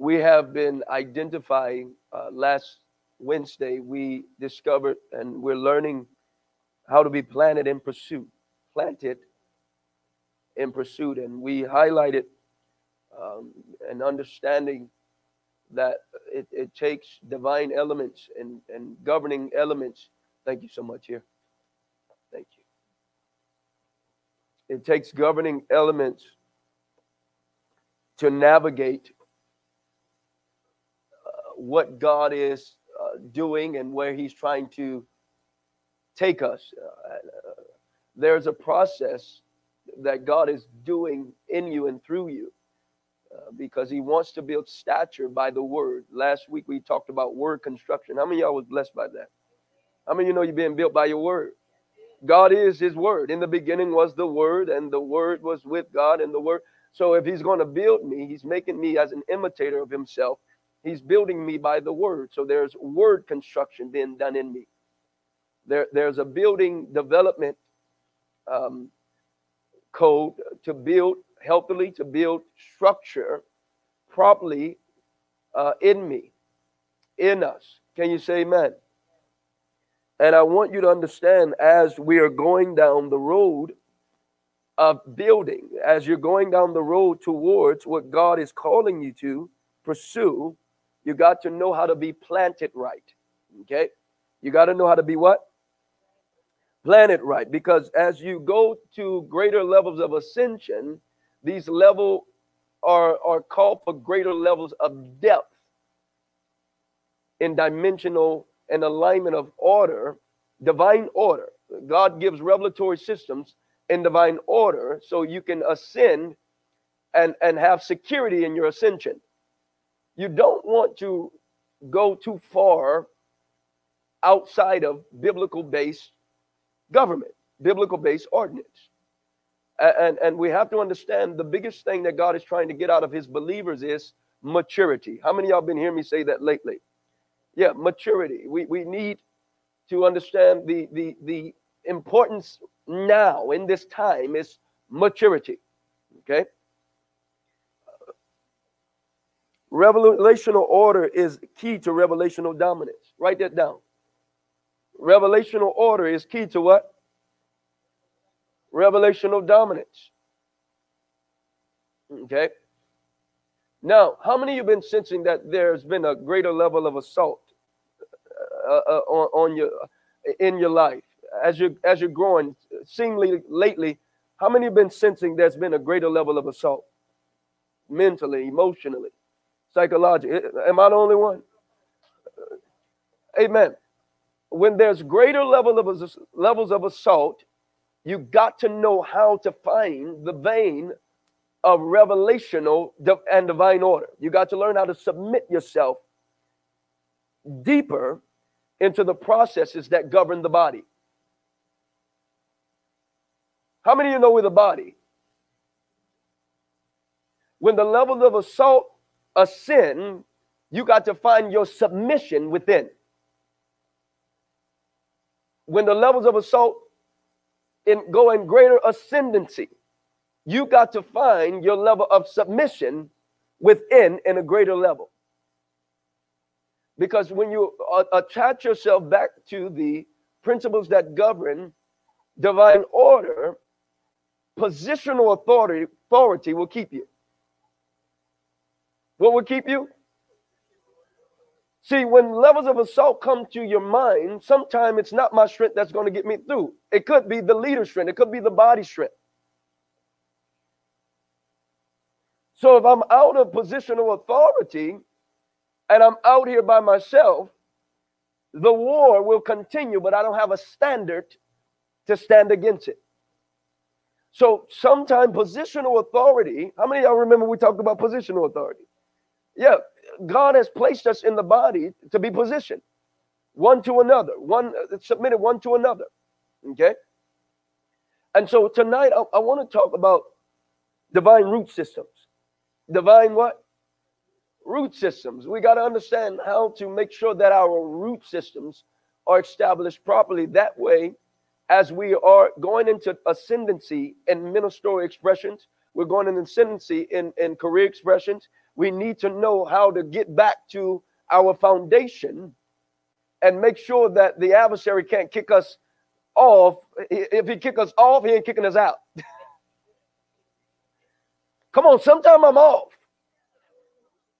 we have been identifying uh, last Wednesday, we discovered and we're learning how to be planted in pursuit, planted in pursuit. And we highlighted um, an understanding that it, it takes divine elements and, and governing elements. Thank you so much here. Thank you. It takes governing elements to navigate what God is uh, doing and where He's trying to take us. Uh, there's a process that God is doing in you and through you uh, because he wants to build stature by the word. Last week we talked about word construction. How many of y'all was blessed by that? How many you know you're being built by your word? God is his word. In the beginning was the word, and the word was with God, and the word. So if he's going to build me, he's making me as an imitator of himself. He's building me by the word. So there's word construction being done in me. There, there's a building development um, code to build healthily, to build structure properly uh, in me, in us. Can you say amen? And I want you to understand as we are going down the road of building, as you're going down the road towards what God is calling you to pursue, you got to know how to be planted right. Okay? You got to know how to be what? Plan it right. Because as you go to greater levels of ascension, these level are, are called for greater levels of depth in dimensional and alignment of order, divine order. God gives revelatory systems in divine order so you can ascend and, and have security in your ascension. You don't want to go too far outside of biblical based government, biblical based ordinance. And, and we have to understand the biggest thing that God is trying to get out of his believers is maturity. How many y'all been hearing me say that lately? Yeah, maturity. We, we need to understand the, the, the importance now in this time is maturity. Okay? Revelational order is key to revelational dominance. Write that down. Revelational order is key to what? Revelational dominance. Okay. Now, how many of you have been sensing that there's been a greater level of assault uh, uh, on, on your in your life as you as you're growing? Seemingly lately, how many have been sensing there's been a greater level of assault, mentally, emotionally, psychologically? Am I the only one? Amen when there's greater level of levels of assault, you got to know how to find the vein of revelational and divine order. You got to learn how to submit yourself deeper into the processes that govern the body. How many of you know with the body? When the levels of assault ascend, you got to find your submission within when the levels of assault in, go in greater ascendancy, you got to find your level of submission within in a greater level. Because when you uh, attach yourself back to the principles that govern divine order, positional authority, authority will keep you. What will keep you? See, when levels of assault come to your mind, sometimes it's not my strength that's going to get me through. It could be the leader's strength, it could be the body strength. So if I'm out of positional authority and I'm out here by myself, the war will continue, but I don't have a standard to stand against it. So sometimes positional authority, how many y'all remember we talked about positional authority? Yeah, God has placed us in the body to be positioned one to another, one uh, submitted one to another. Okay. And so tonight I, I want to talk about divine root systems. Divine what? Root systems. We got to understand how to make sure that our root systems are established properly. That way, as we are going into ascendancy in ministerial expressions, we're going into ascendancy in, in career expressions, we need to know how to get back to our foundation and make sure that the adversary can't kick us off. If he kick us off, he ain't kicking us out. Come on, sometime I'm off.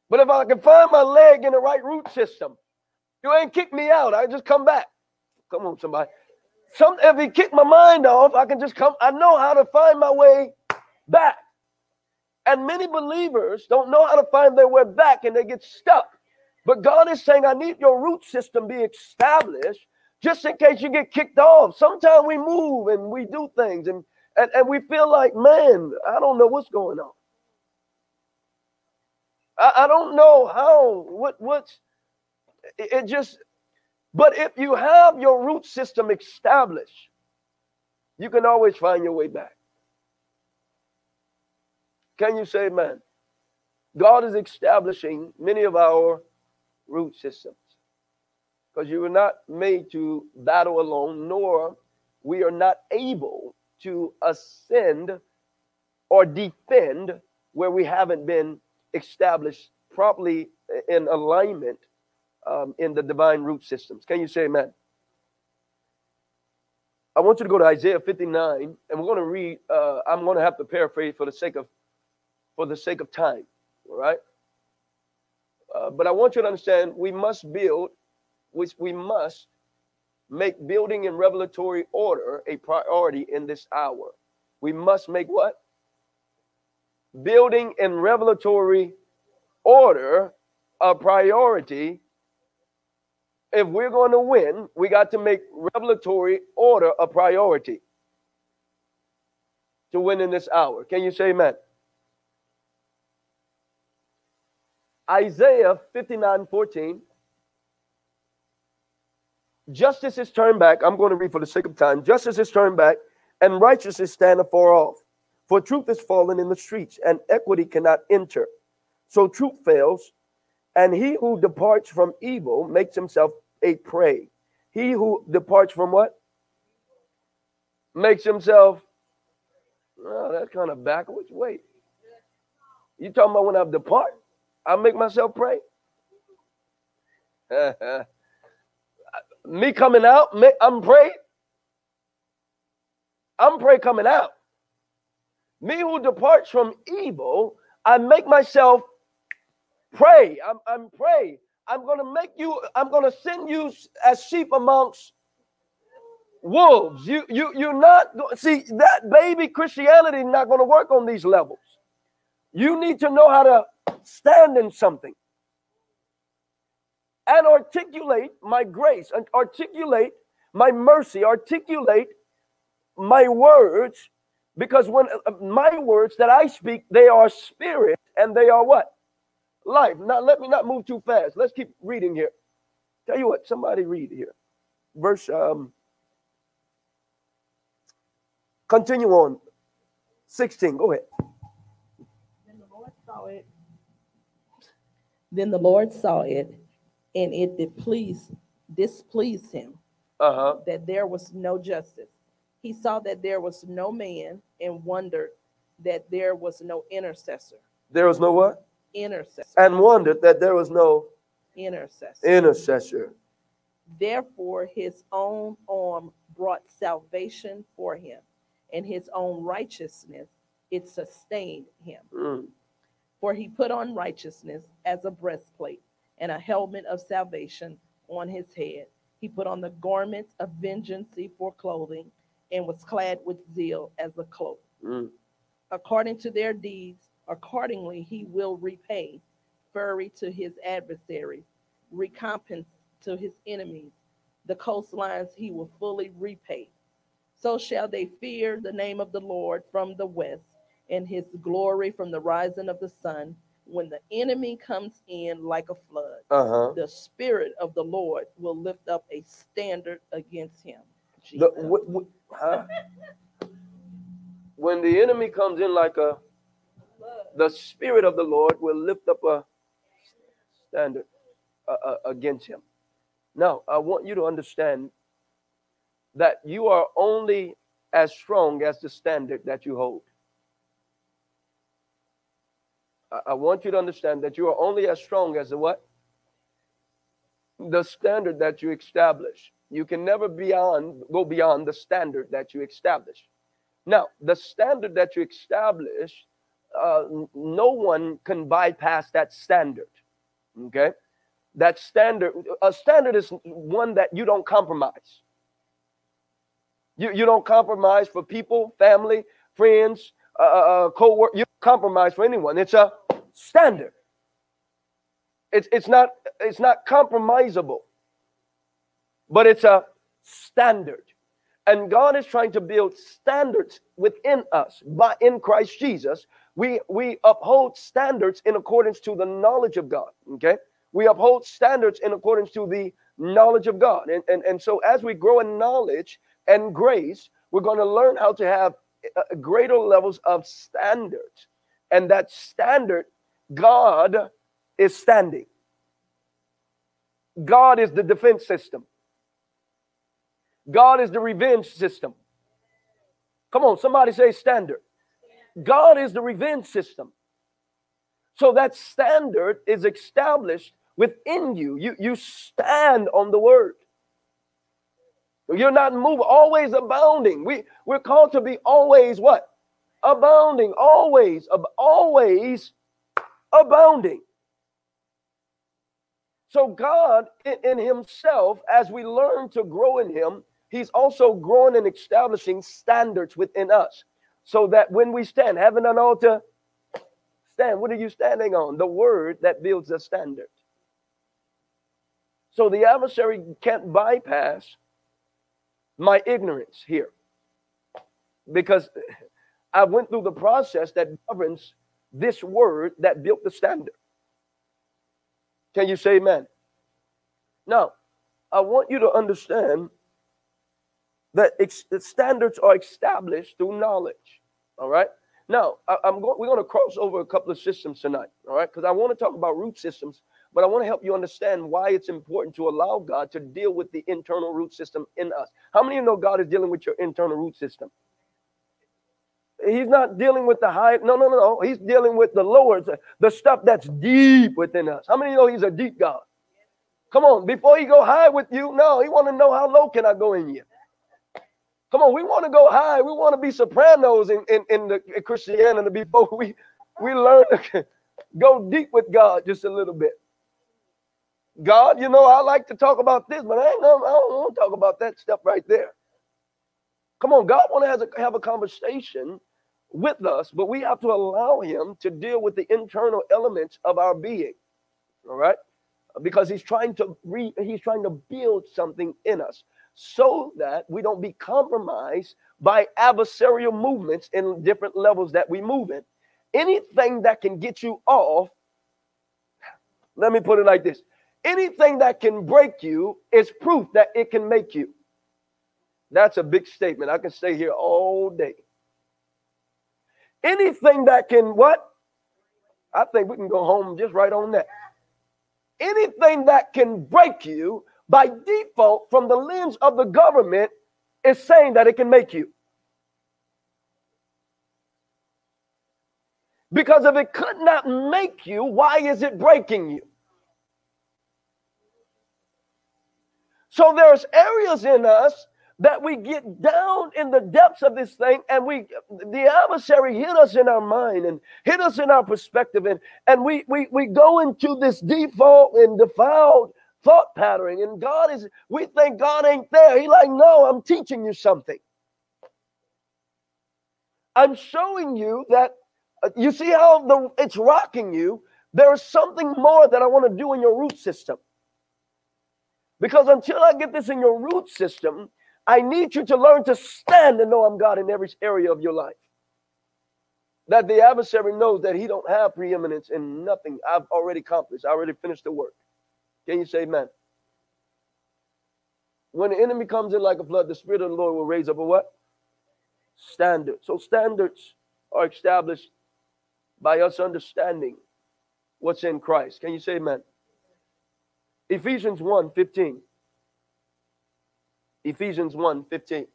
But if I can find my leg in the right root system, you ain't kick me out. I just come back. Come on, somebody. Some if he kicked my mind off, I can just come. I know how to find my way back. And many believers don't know how to find their way back and they get stuck. But God is saying, I need your root system be established just in case you get kicked off. Sometimes we move and we do things and, and, and we feel like, man, I don't know what's going on. I, I don't know how, what, what's, it, it just, but if you have your root system established, you can always find your way back. Can you say amen? God is establishing many of our root systems because you were not made to battle alone, nor we are not able to ascend or defend where we haven't been established properly in alignment um, in the divine root systems. Can you say amen? I want you to go to Isaiah 59, and we're going to read. Uh, I'm going to have to paraphrase for the sake of for the sake of time. All right. Uh, but I want you to understand we must build, which we must make building in revelatory order a priority in this hour. We must make what? Building in revelatory order a priority. If we're going to win, we got to make revelatory order a priority to win in this hour. Can you say amen? Isaiah 59 14. Justice is turned back. I'm going to read for the sake of time. Justice is turned back, and righteousness stand afar off. For truth is fallen in the streets, and equity cannot enter. So truth fails, and he who departs from evil makes himself a prey. He who departs from what? Makes himself. Oh, that's kind of backwards. Wait. You talking about when I depart? I make myself pray. Me coming out, I'm praying. I'm pray coming out. Me who departs from evil, I make myself pray. I'm, I'm pray. I'm going to make you, I'm going to send you as sheep amongst wolves. You, you, you're not, see, that baby Christianity not going to work on these levels. You need to know how to stand in something and articulate my grace and articulate my mercy, articulate my words, because when uh, my words that I speak, they are spirit and they are what? Life. Now, let me not move too fast. Let's keep reading here. Tell you what, somebody read here. Verse, um, continue on. 16, go ahead. Then the Lord saw it then the Lord saw it, and it displeased, displeased him Uh-huh. that there was no justice. He saw that there was no man and wondered that there was no intercessor. There was no what? Intercessor. And wondered that there was no Intercessor. intercessor. Therefore, his own arm brought salvation for him, and his own righteousness it sustained him. Mm. For he put on righteousness as a breastplate and a helmet of salvation on his head. He put on the garments of vengeance for clothing and was clad with zeal as a cloak. Mm. According to their deeds, accordingly he will repay fury to his adversaries, recompense to his enemies. The coastlines he will fully repay. So shall they fear the name of the Lord from the west and his glory from the rising of the sun. When the enemy comes in like a flood, Uh-huh. the spirit of the Lord will lift up a standard against him. The, Jesus. wh- wh- huh? When the enemy comes in like a, the spirit of the Lord will lift up a standard uh, uh, against him. Now, I want you to understand that you are only as strong as the standard that you hold. I, want you to understand that you are only as strong as the what? The standard that you establish. You can never beyond go beyond the standard that you establish. Now, the standard that you establish, uh, no one can bypass that standard. Okay, that standard. A standard is one that you don't compromise. You you don't compromise for people, family, friends, uh co-work. You compromise for anyone. It's a standard. It's it's not it's not compromisable, but it's a standard. And God is trying to build standards within us by in Christ Jesus. We we uphold standards in accordance to the knowledge of God. Okay, we uphold standards in accordance to the knowledge of God. And and, and so as we grow in knowledge and grace, we're going to learn how to have Uh, greater levels of standards. And that standard, God is standing. God is the defense system. God is the revenge system. Come on, somebody say standard. God is the revenge system. So that standard is established within you. You, you stand on the word. You're not moving, always abounding. We, we're called to be always what? Abounding, always, ab- always abounding. So, God in, in Himself, as we learn to grow in Him, He's also growing and establishing standards within us so that when we stand, having an altar, uh, stand. What are you standing on? The word that builds a standard. So the adversary can't bypass my ignorance here because I went through the process that governs this word that built the standard. Can you say amen? Now, I want you to understand that ex- standards are established through knowledge. All right. Now, I, am going. We're going to cross over a couple of systems tonight. All right, because I want to talk about root systems, but I want to help you understand why it's important to allow God to deal with the internal root system in us. How many of you know God is dealing with your internal root system? He's not dealing with the high. No, no, no, no. He's dealing with the lower, the, stuff that's deep within us. How many of you know He's a deep God? Come on, before He go high with you, no, He want to know how low can I go in you. Come on, we want to go high. We want to be sopranos in, in, in the in Christianity before we, we learn to go deep with God just a little bit. God, you know, I like to talk about this, but I ain't gonna, I don't want to talk about that stuff right there. Come on, God want to have a, conversation with us, but we have to allow Him to deal with the internal elements of our being. All right, because He's trying to re, He's trying to build something in us so that we don't be compromised by adversarial movements in different levels that we move in. Anything that can get you off, let me put it like this anything that can break you is proof that it can make you. That's a big statement. I can stay here all day. Anything that can what? I think we can go home just right on that. Anything that can break you by default, from the lens of the government, is saying that it can make you. Because if it could not make you, why is it breaking you? So there's areas in us that we get down in the depths of this thing and we the adversary hit us in our mind and hit us in our perspective and and we we, we go into this default and defiled thought pattern. And God is, we think God ain't there. He like, no, I'm teaching you something. I'm showing you that you see how the it's rocking you. There's something more that I want to do in your root system. Because until I get this in your root system, I need you to learn to stand and know I'm God in every area of your life. That the adversary knows that he don't have preeminence in nothing I've already accomplished. I already finished the work. Can you say amen? When the enemy comes in like a flood, the Spirit of the Lord will raise up a what? Standard. So standards are established by us understanding what's in Christ. Can you say amen? Ephesians 1 15. Ephesians 1 15.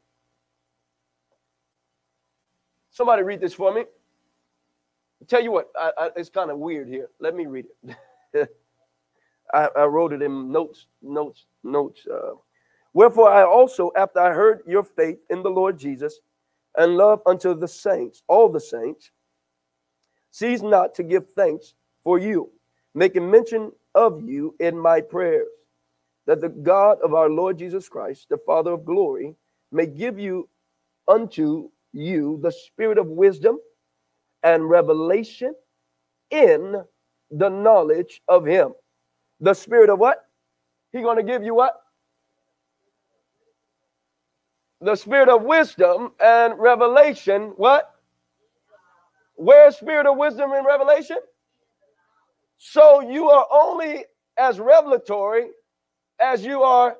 Somebody read this for me. tell you what, I, I, it's kind of weird here. Let me read it. I, I, wrote it in notes, notes, notes. Uh, Wherefore I also, after I heard your faith in the Lord Jesus and love unto the saints, all the saints, cease not to give thanks for you, making mention of you in my prayers, that the God of our Lord Jesus Christ, the Father of glory, may give you unto you the spirit of wisdom and revelation in the knowledge of him. The spirit of what? He going to give you what? the spirit of wisdom and revelation. What? Where's spirit of wisdom and revelation? So you are only as revelatory as you are.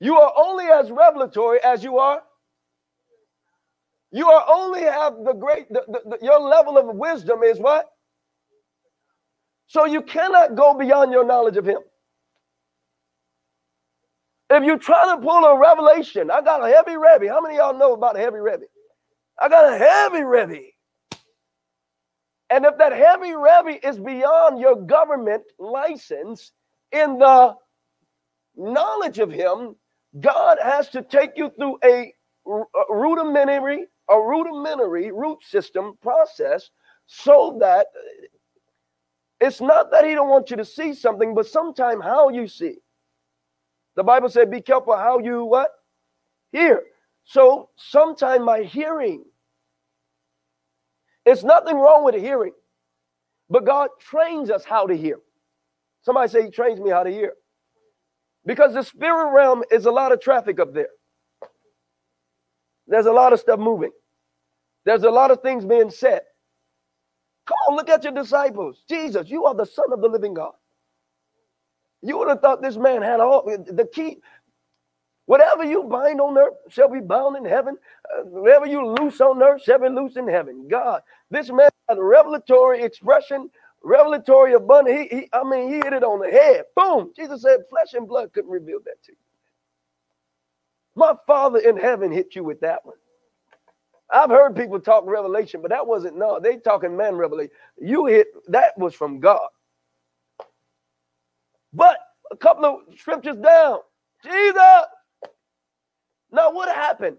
You are only as revelatory as you are. You are only have the great, the, the, the, your level of wisdom is what? So you cannot go beyond your knowledge of Him. If you try to pull a revelation, I got a heavy Rebbe. How many y'all know about a heavy Rebbe? I got a heavy Rebbe. And if that heavy Rebbe is beyond your government license in the knowledge of him, God has to take you through a, a rudimentary, a rudimentary root system process so that it's not that he don't want you to see something, but sometimes how you see. The Bible said, be careful how you what? Hear. So sometimes my hearing, it's nothing wrong with hearing, but God trains us how to hear. Somebody say he trains me how to hear. Because the spirit realm is a lot of traffic up there. There's a lot of stuff moving. There's a lot of things being said. Come on, look at your disciples. Jesus, you are the Son of the living God. You would have thought this man had all the key. Whatever you bind on earth shall be bound in heaven. Uh, whatever you loose on earth shall be loose in heaven. God, this man had a revelatory expression, revelatory abundance. He, he, I mean, he hit it on the head. Boom. Jesus said, flesh and blood couldn't reveal that to you. My Father in heaven hit you with that one. I've heard people talk revelation, but that wasn't no. They talking man revelation. You hit that was from God. But a couple of scriptures down, Jesus. Now, what happened?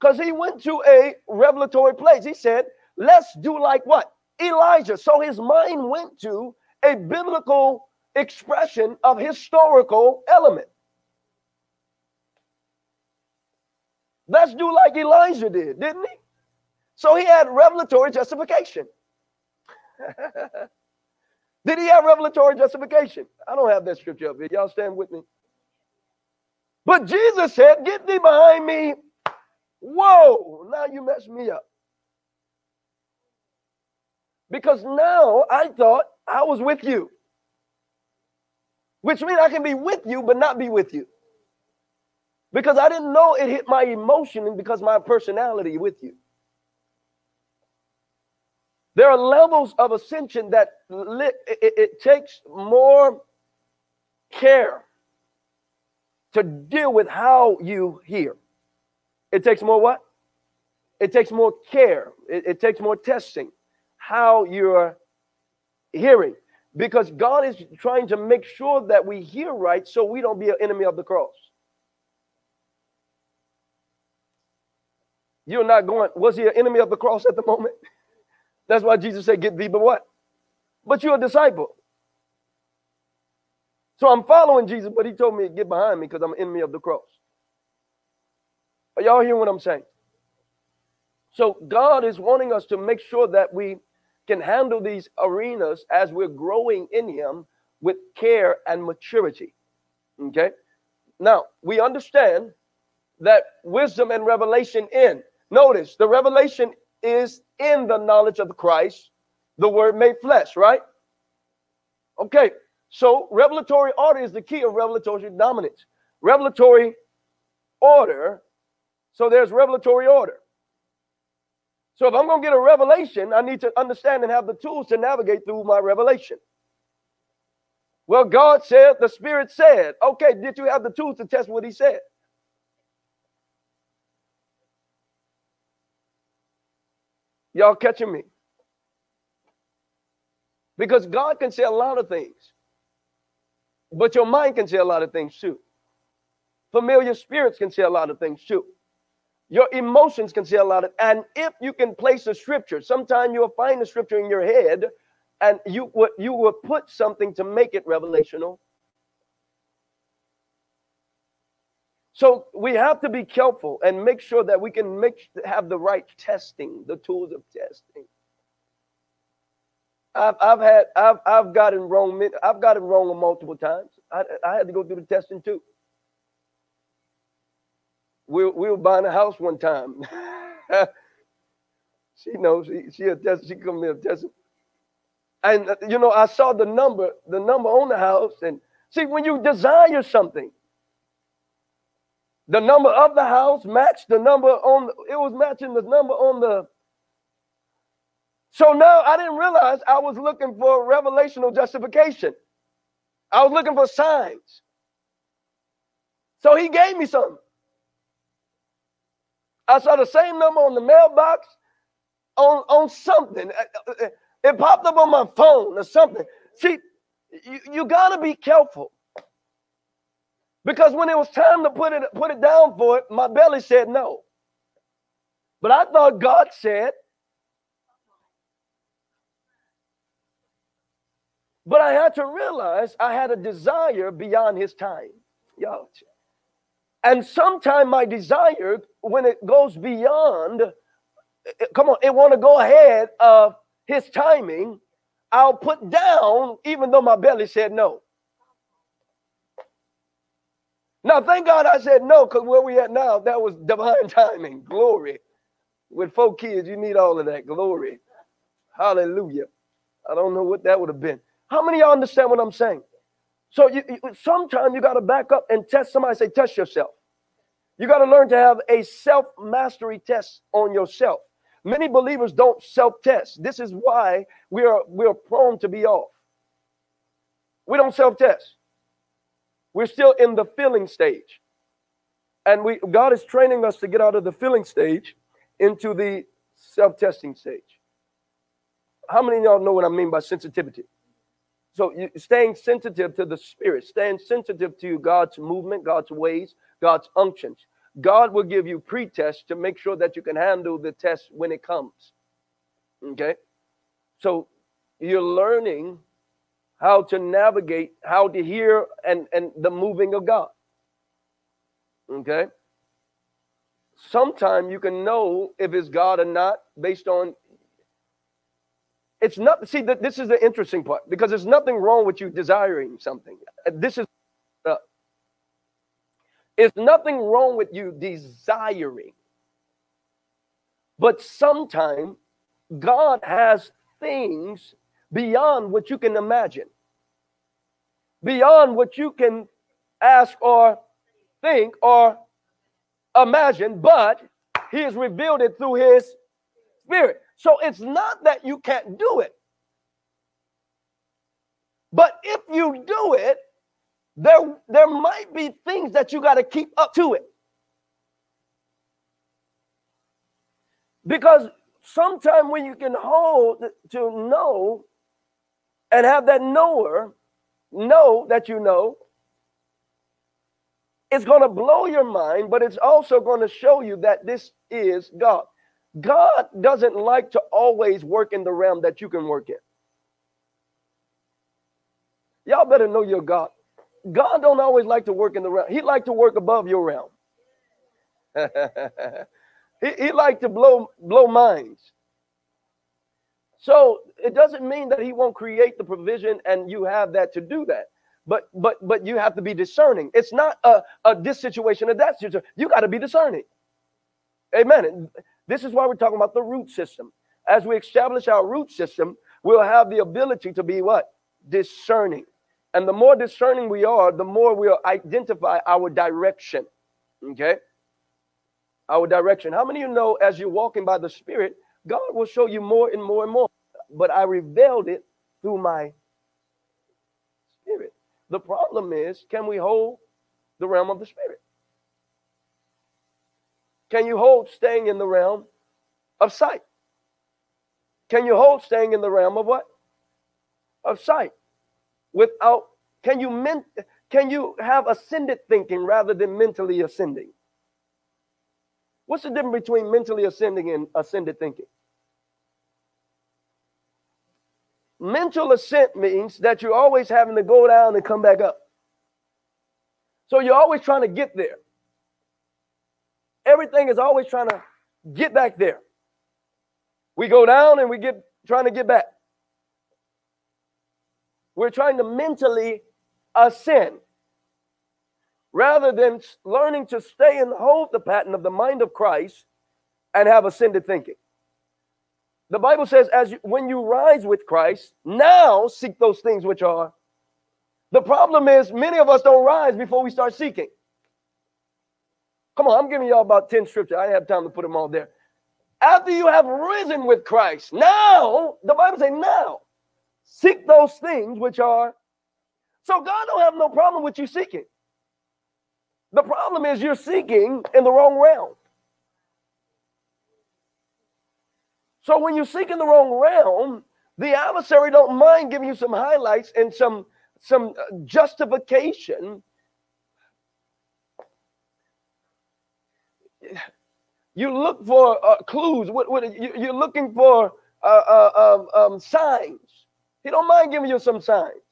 Because he went to a revelatory place. He said, Let's do like what? Elijah. So his mind went to a biblical expression of historical element. Let's do like Elijah did, didn't he? So he had revelatory justification. Did he have revelatory justification? I don't have that scripture up here. Y'all stand with me. But Jesus said, Get thee behind me. Whoa, now you messed me up. Because now I thought I was with you, which means I can be with you, but not be with you. Because I didn't know it hit my emotion and because my personality with you. There are levels of ascension that it, it, it takes more care to deal with how you hear. It takes more what? It takes more care. It, it takes more testing how you're hearing because God is trying to make sure that we hear right so we don't be an enemy of the cross. You're not going, was he an enemy of the cross at the moment? That's why Jesus said, Get thee but what? But you're a disciple. So I'm following Jesus, but he told me to get behind me because I'm an enemy of the cross. Are y'all hearing what I'm saying? So God is wanting us to make sure that we can handle these arenas as we're growing in Him with care and maturity. Okay? Now, we understand that wisdom and revelation in. Notice the revelation is in the knowledge of Christ, the word made flesh, right? Okay, so revelatory order is the key of revelatory dominance. Revelatory order, so there's revelatory order. So if I'm going to get a revelation, I need to understand and have the tools to navigate through my revelation. Well, God said, the Spirit said, okay, did you have the tools to test what He said? Y'all catching me? Because God can say a lot of things, but your mind can say a lot of things too. Familiar spirits can say a lot of things too. Your emotions can say a lot of, and if you can place a scripture, sometime you'll find a scripture in your head, and you would you would put something to make it revelational. So we have to be careful and make sure that we can make have the right testing, the tools of testing. I've, I've had I've I've gotten wrong I've gotten wrong multiple times. I, I had to go through the testing too. We, we were buying a house one time. she knows she she attest, she come here testing. And you know, I saw the number, the number on the house, and see when you desire something, the number of the house matched the number on it was matching the number on the so now I didn't realize I was looking for revelational justification. I was looking for signs. So he gave me something. I saw the same number on the mailbox on, on something. Uh, uh, uh, it popped up on my phone or something. See, you, you got to be careful. Because when it was time to put it put it down for it, my belly said no. But I thought God said. But I had to realize I had a desire beyond his time. Yo. And sometimes my desire, when it goes beyond, eh, come on, it want to go ahead of his timing, I'll put down, even though my belly said no. Now, thank God I said no, because where we at now, that was divine timing. Glory. With four kids, you need all of that. Glory. Hallelujah. I don't know what that would have been. How many y'all understand what I'm saying? So you, you sometimes you got to back up and test somebody. Say, test yourself. You got to learn to have a self mastery test on yourself. Many believers don't self test. This is why we are we are prone to be off. We don't self test. We're still in the feeling stage. And we God is training us to get out of the feeling stage into the self-testing stage. How many y'all know what I mean by sensitivity? So staying sensitive to the spirit, staying sensitive to God's movement, God's ways, God's unctions. God will give you pre-test to make sure that you can handle the test when it comes. Okay? So you're learning how to navigate, how to hear and, and the moving of God. Okay? Sometimes you can know if it's God or not based on it's not see that this is the interesting part because there's nothing wrong with you desiring something. This is uh, it's nothing wrong with you desiring. But sometimes God has things beyond what you can imagine, beyond what you can ask or think or imagine, but He has revealed it through His Spirit. So it's not that you can't do it. But if you do it, there, there might be things that you got to keep up to it. Because sometimes when you can hold to know and have that knower know that you know, it's going to blow your mind, but it's also going to show you that this is God. God doesn't like to always work in the realm that you can work in. Y'all better know your God. God don't always like to work in the realm. He like to work above your realm. he, he like to blow blow minds. So it doesn't mean that he won't create the provision and you have that to do that. But but but you have to be discerning. It's not a, a this situation or that situation. You got to be discerning. Amen. This is why we're talking about the root system. As we establish our root system, we'll have the ability to be what? Discerning. And the more discerning we are, the more we'll identify our direction. Okay? Our direction. How many of you know as you're walking by the Spirit, God will show you more and more and more? but I revealed it through my spirit. The problem is, can we hold the realm of the spirit? Can you hold staying in the realm of sight? can you hold staying in the realm of what? Of sight. Without, can you can you have ascended thinking rather than mentally ascending? What's the difference between mentally ascending and ascended thinking? Mental ascent means that you're always having to go down and come back up. So you're always trying to get there. Everything is always trying to get back there. We go down and we get trying to get back. We're trying to mentally ascend rather than learning to stay and hold the pattern of the mind of Christ and have ascended thinking. The Bible says, as you, when you rise with Christ, now seek those things which are. The problem is, many of us don't rise before we start seeking. Come on, I'm giving y'all about 10 scriptures. I didn't have time to put them all there. After you have risen with Christ, now, the Bible says, now, seek those things which are. So God don't have no problem with you seeking. The problem is you're seeking in the wrong realm. So when you seek in the wrong realm, the adversary don't mind giving you some highlights and some some uh, justification. You look for uh, clues. What, what you, are looking for uh, uh, um, um, signs. He don't mind giving you some signs.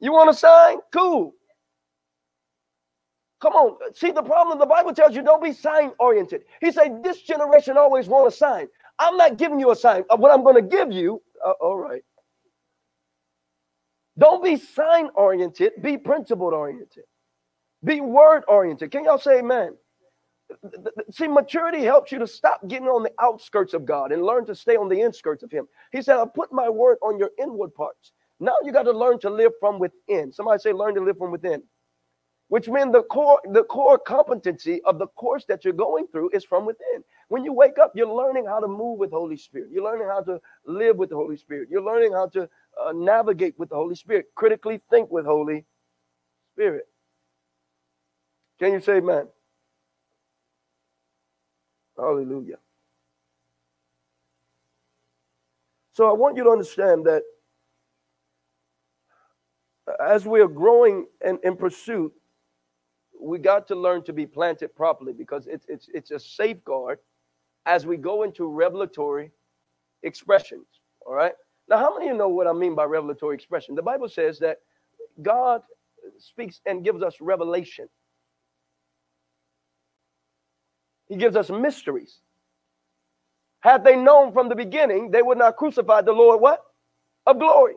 You want a sign? Cool. Come on. See the problem. The Bible tells you don't be sign oriented. He said this generation always want a sign. I'm not giving you a sign. of What I'm going to give you, uh, all right. Don't be sign oriented, be principle oriented, be word oriented. Can y'all say amen? See, maturity helps you to stop getting on the outskirts of God and learn to stay on the inskirts of Him. He said, I'll put my word on your inward parts. Now you got to learn to live from within. Somebody say, learn to live from within which means the core the core competency of the course that you're going through is from within when you wake up you're learning how to move with holy spirit you're learning how to live with the holy spirit you're learning how to uh, navigate with the holy spirit critically think with holy spirit can you say amen hallelujah so i want you to understand that as we are growing in, in pursuit we got to learn to be planted properly because it's it's it's a safeguard as we go into revelatory expressions. All right. Now, how many of you know what I mean by revelatory expression? The Bible says that God speaks and gives us revelation. He gives us mysteries. Had they known from the beginning, they would not crucify the Lord what? Of glory.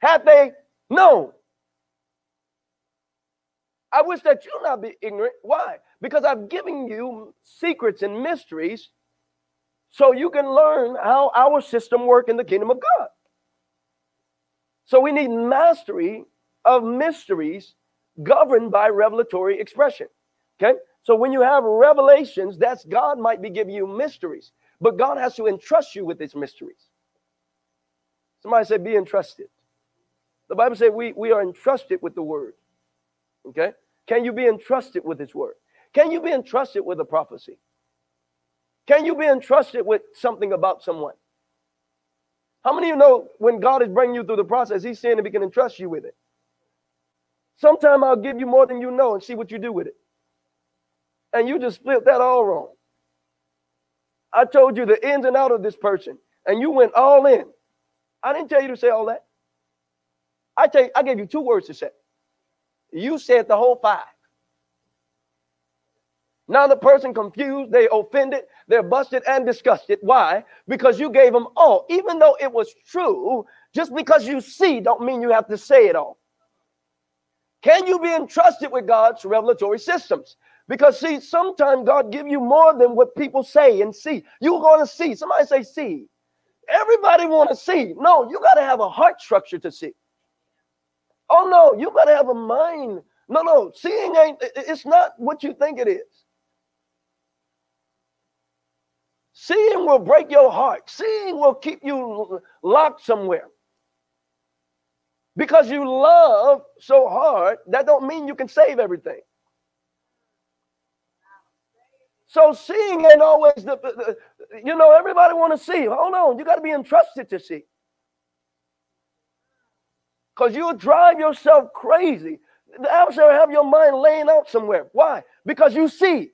Had they known. I wish that you not be ignorant. Why? Because I've given you secrets and mysteries so you can learn how our system work in the kingdom of God. So we need mastery of mysteries governed by revelatory expression. Okay? So when you have revelations, that's God might be giving you mysteries, but God has to entrust you with these mysteries. Somebody say, be entrusted. The Bible says we, we are entrusted with the word. Okay? Can you be entrusted with his word? Can you be entrusted with a prophecy? Can you be entrusted with something about someone? How many of you know when God is bringing you through the process, he's saying if he can entrust you with it? Sometime I'll give you more than you know and see what you do with it. And you just split that all wrong. I told you the ins and out of this person, and you went all in. I didn't tell you to say all that. I tell you, I gave you two words to say. You said the whole five. Now the person confused, they offended, they're busted and disgusted. Why? Because you gave them all. Even though it was true, just because you see don't mean you have to say it all. Can you be entrusted with God's revelatory systems? Because see, sometimes God give you more than what people say and see. You're going to see. Somebody say see. Everybody want to see. No, you got to have a heart structure to see. Oh no, you got to have a mind. No, no, seeing ain't, it's not what you think it is. Seeing will break your heart. Seeing will keep you locked somewhere. Because you love so hard, that don't mean you can save everything. So seeing ain't always the, the you know, everybody want to see. Hold on, you got to be entrusted to see. Because you'll drive yourself crazy. The adversary have your mind laying out somewhere. Why? Because you see.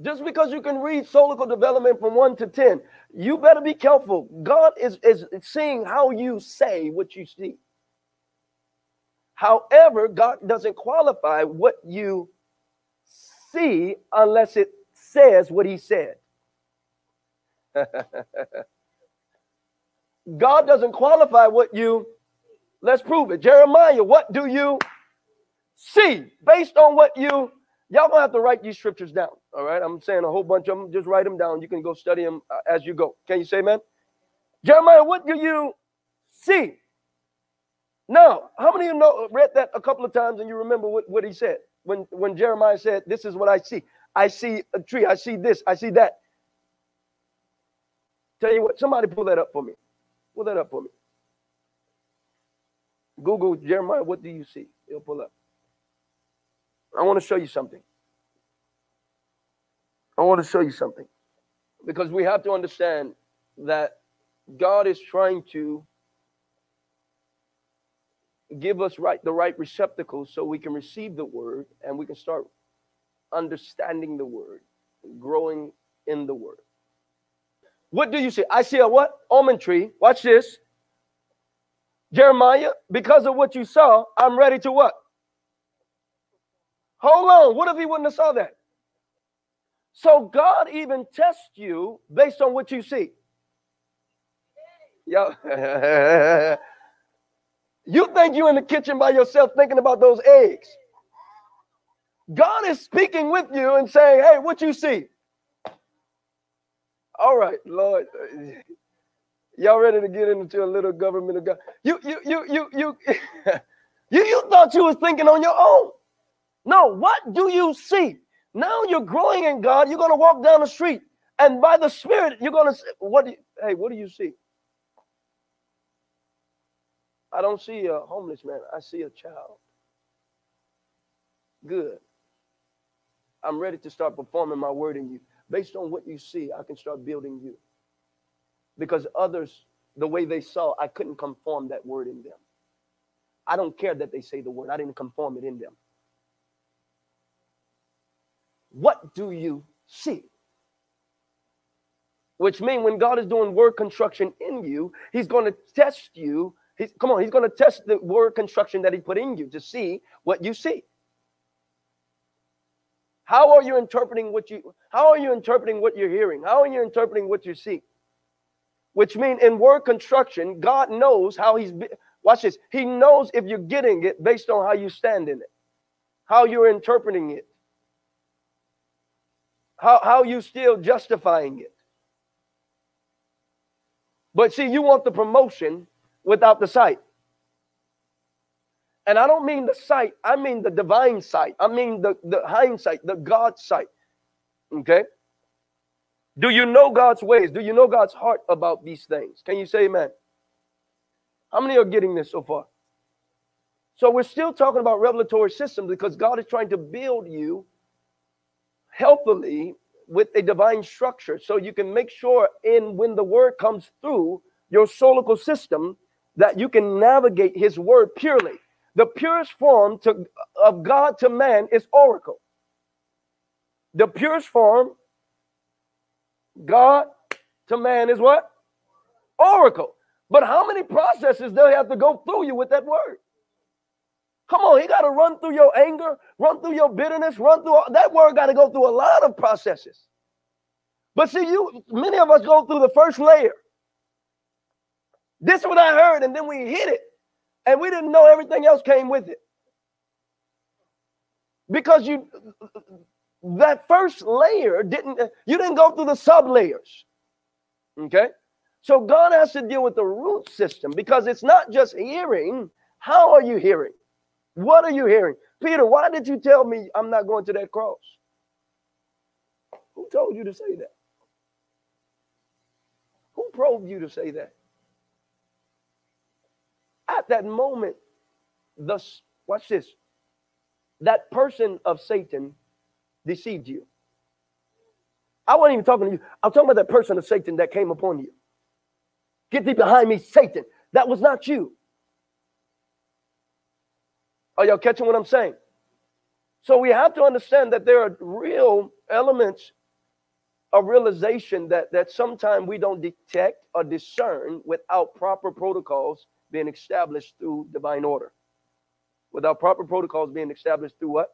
Just because you can read solical development from 1 to 10, you better be careful. God is, is seeing how you say what you see. However, God doesn't qualify what you see unless it says what he said. God doesn't qualify what you let's prove it. Jeremiah, what do you see based on what you y'all gonna have to write these scriptures down. All right, I'm saying a whole bunch of them. Just write them down. You can go study them uh, as you go. Can you say, man? Jeremiah, what do you see? Now, how many of you know read that a couple of times and you remember what, what he said when, when Jeremiah said, This is what I see. I see a tree, I see this, I see that. Tell you what, somebody pull that up for me. Pull that up for me. Google Jeremiah, what do you see? It'll pull up. I want to show you something. I want to show you something. Because we have to understand that God is trying to give us right the right receptacles so we can receive the word and we can start understanding the word, growing in the word. What do you see? I see a what? Almond tree. Watch this. Jeremiah, because of what you saw, I'm ready to what? Hold on. What if he wouldn't have saw that? So God even tests you based on what you see. Yo. You think you're in the kitchen by yourself thinking about those eggs. God is speaking with you and saying, Hey, what you see? All right, Lord. Y'all ready to get into a little government of God? You, you, you, you, you, you, you thought you was thinking on your own. No, what do you see? Now you're growing in God. You're gonna walk down the street, and by the Spirit, you're gonna say, "What? Do you, hey, what do you see?" I don't see a homeless man. I see a child. Good. I'm ready to start performing my word in you. Based on what you see, I can start building you. Because others, the way they saw, I couldn't conform that word in them. I don't care that they say the word, I didn't conform it in them. What do you see? Which means when God is doing word construction in you, He's going to test you He's, come on, he's going to test the word construction that he put in you to see what you see. How are you interpreting what you how are you interpreting what you're hearing? How are you interpreting what you see? Which means in word construction, God knows how he's watch this. He knows if you're getting it based on how you stand in it, how you're interpreting it, how, how you still justifying it. But see, you want the promotion without the sight. And I don't mean the sight, I mean the divine sight. I mean the, the hindsight, the God sight. Okay? Do you know God's ways? Do you know God's heart about these things? Can you say amen? How many are getting this so far? So we're still talking about revelatory systems because God is trying to build you healthily with a divine structure so you can make sure in when the word comes through your solical system that you can navigate his word purely. The purest form to, of God to man is oracle. The purest form, God to man is what? Oracle. But how many processes he have to go through you with that word? Come on, he got to run through your anger, run through your bitterness, run through all, that word got to go through a lot of processes. But see, you many of us go through the first layer. This is what I heard, and then we hit it, and we didn't know everything else came with it. Because you that first layer didn't you didn't go through the sub layers. Okay? So God has to deal with the root system because it's not just hearing. How are you hearing? What are you hearing? Peter, why did you tell me I'm not going to that cross? Who told you to say that? Who probed you to say that? At that moment, the watch this. that person of Satan deceived you. I wasn't even talking to you. I'm talking about that person of Satan that came upon you. Get thee behind me, Satan. That was not you. Are y'all catching what I'm saying? So we have to understand that there are real elements of realization that that sometimes we don't detect or discern without proper protocols being established through divine order. Without proper protocols being established through what?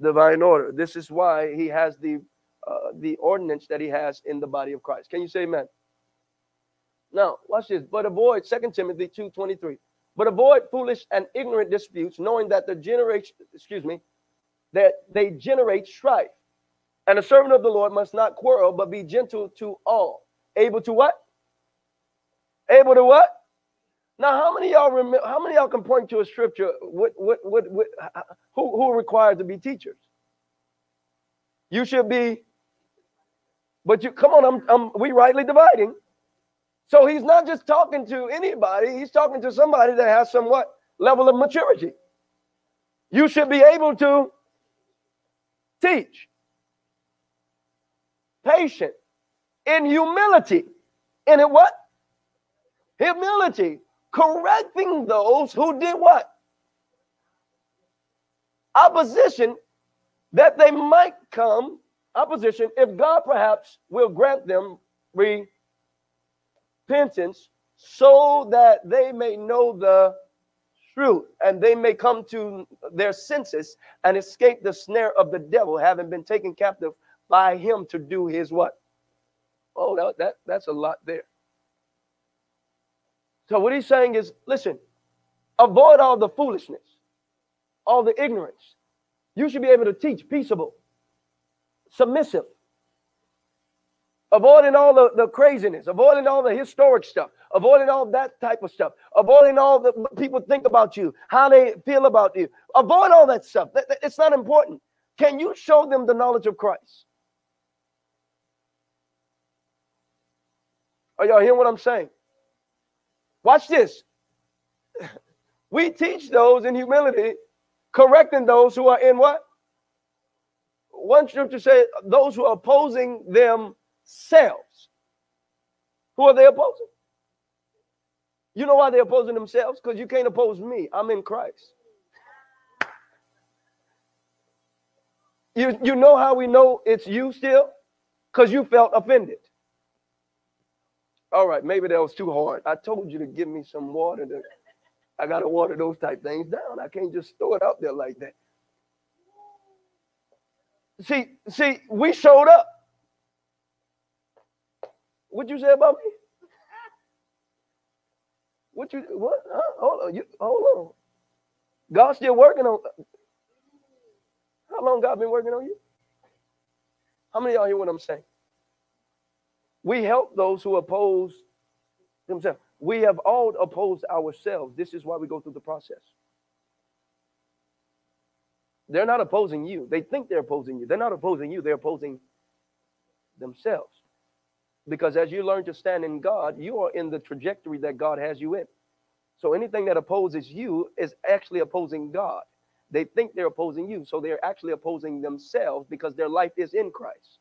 Divine order. This is why he has the uh, the ordinance that he has in the body of Christ. Can you say amen? Now, watch this. But avoid Second Timothy 2:23. But avoid foolish and ignorant disputes, knowing that the generation, excuse me, that they generate strife. And a servant of the Lord must not quarrel, but be gentle to all. Able to what? Able to what? Now, how many y'all remember? How many y'all can point to a scripture? What, what, what, what who, who are required to be teachers? You should be, but you come on. I'm, I'm we rightly dividing. So he's not just talking to anybody. He's talking to somebody that has somewhat level of maturity. You should be able to teach, patient, in humility, in what? Humility, correcting those who did what? Opposition, that they might come, opposition, if God perhaps will grant them repentance, so that they may know the truth and they may come to their senses and escape the snare of the devil, having been taken captive by him to do his what? Oh, that, that that's a lot there. So what he's saying is, listen, avoid all the foolishness, all the ignorance. You should be able to teach peaceable, submissive, avoiding all the, the craziness, avoiding all the historic stuff, avoiding all that type of stuff, avoiding all the people think about you, how they feel about you. Avoid all that stuff. It's not important. Can you show them the knowledge of Christ? Are y'all hearing what I'm saying? Watch this. We teach those in humility, correcting those who are in what? One scripture says, those who are opposing themselves. Who are they opposing? You know why they're opposing themselves? Because you can't oppose me. I'm in Christ. You, you know how we know it's you still? Because you felt offended. All right, maybe that was too hard. I told you to give me some water. To, I got to water those type things down. I can't just throw it out there like that. See, see, we showed up. What'd you say about me? What you what? Huh? Hold on, you hold on. God's still working on. How long God been working on you? How many y'all hear what I'm saying? We help those who oppose themselves. We have all opposed ourselves. This is why we go through the process. They're not opposing you. They think they're opposing you. They're not opposing you. They're opposing themselves. Because as you learn to stand in God, you are in the trajectory that God has you in. So anything that opposes you is actually opposing God. They think they're opposing you. So they're actually opposing themselves because their life is in Christ.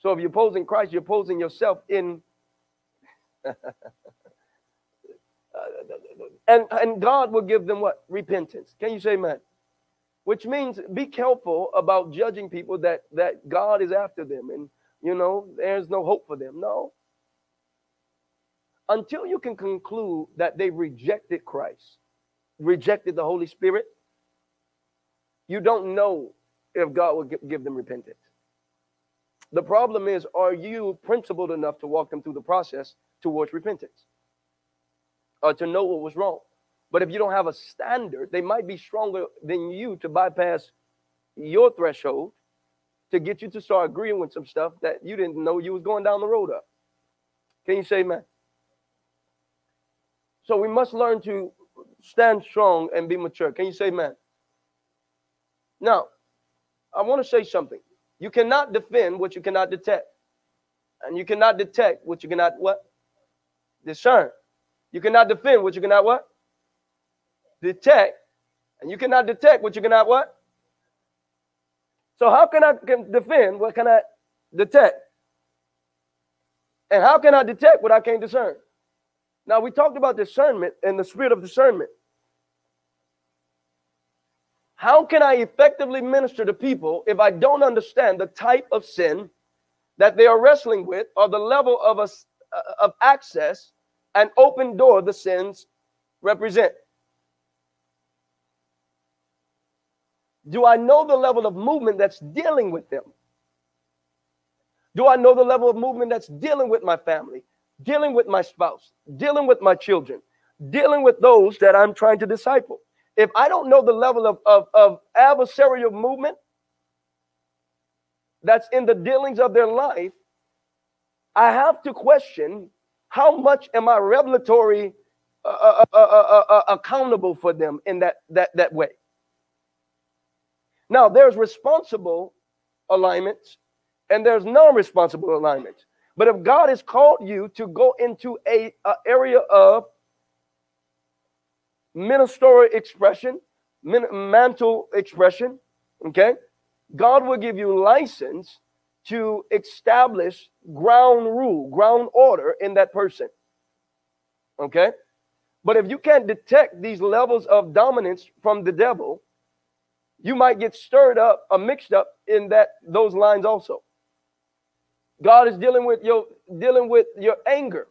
So if you're opposing Christ, you're opposing yourself in. and, and God will give them what? Repentance. Can you say amen? Which means be careful about judging people that, that God is after them and, you know, there's no hope for them. No. Until you can conclude that they rejected Christ, rejected the Holy Spirit, you don't know if God will give them repentance. The problem is, are you principled enough to walk them through the process towards repentance or to know what was wrong? But if you don't have a standard, they might be stronger than you to bypass your threshold to get you to start agreeing with some stuff that you didn't know you was going down the road of. Can you say man? So we must learn to stand strong and be mature. Can you say man? Now, I want to say something. You cannot defend what you cannot detect. And you cannot detect what you cannot what? Discern. You cannot defend what you cannot what? Detect. And you cannot detect what you cannot what? So how can I defend what can I detect? And how can I detect what I can't discern? Now we talked about discernment and the spirit of discernment. How can I effectively minister to people if I don't understand the type of sin that they are wrestling with or the level of, a, uh, of access and open door the sins represent? Do I know the level of movement that's dealing with them? Do I know the level of movement that's dealing with my family, dealing with my spouse, dealing with my children, dealing with those that I'm trying to disciple? If I don't know the level of, of, of adversarial movement that's in the dealings of their life, I have to question how much am I revelatory uh, uh, uh, uh, uh accountable for them in that, that, that way. Now, there's responsible alignments and there's non-responsible alignments. But if God has called you to go into a, a area of ministerial expression, mantle expression, okay? God will give you license to establish ground rule, ground order in that person. Okay? But if you can't detect these levels of dominance from the devil, you might get stirred up or mixed up in that those lines also. God is dealing with your dealing with your anger.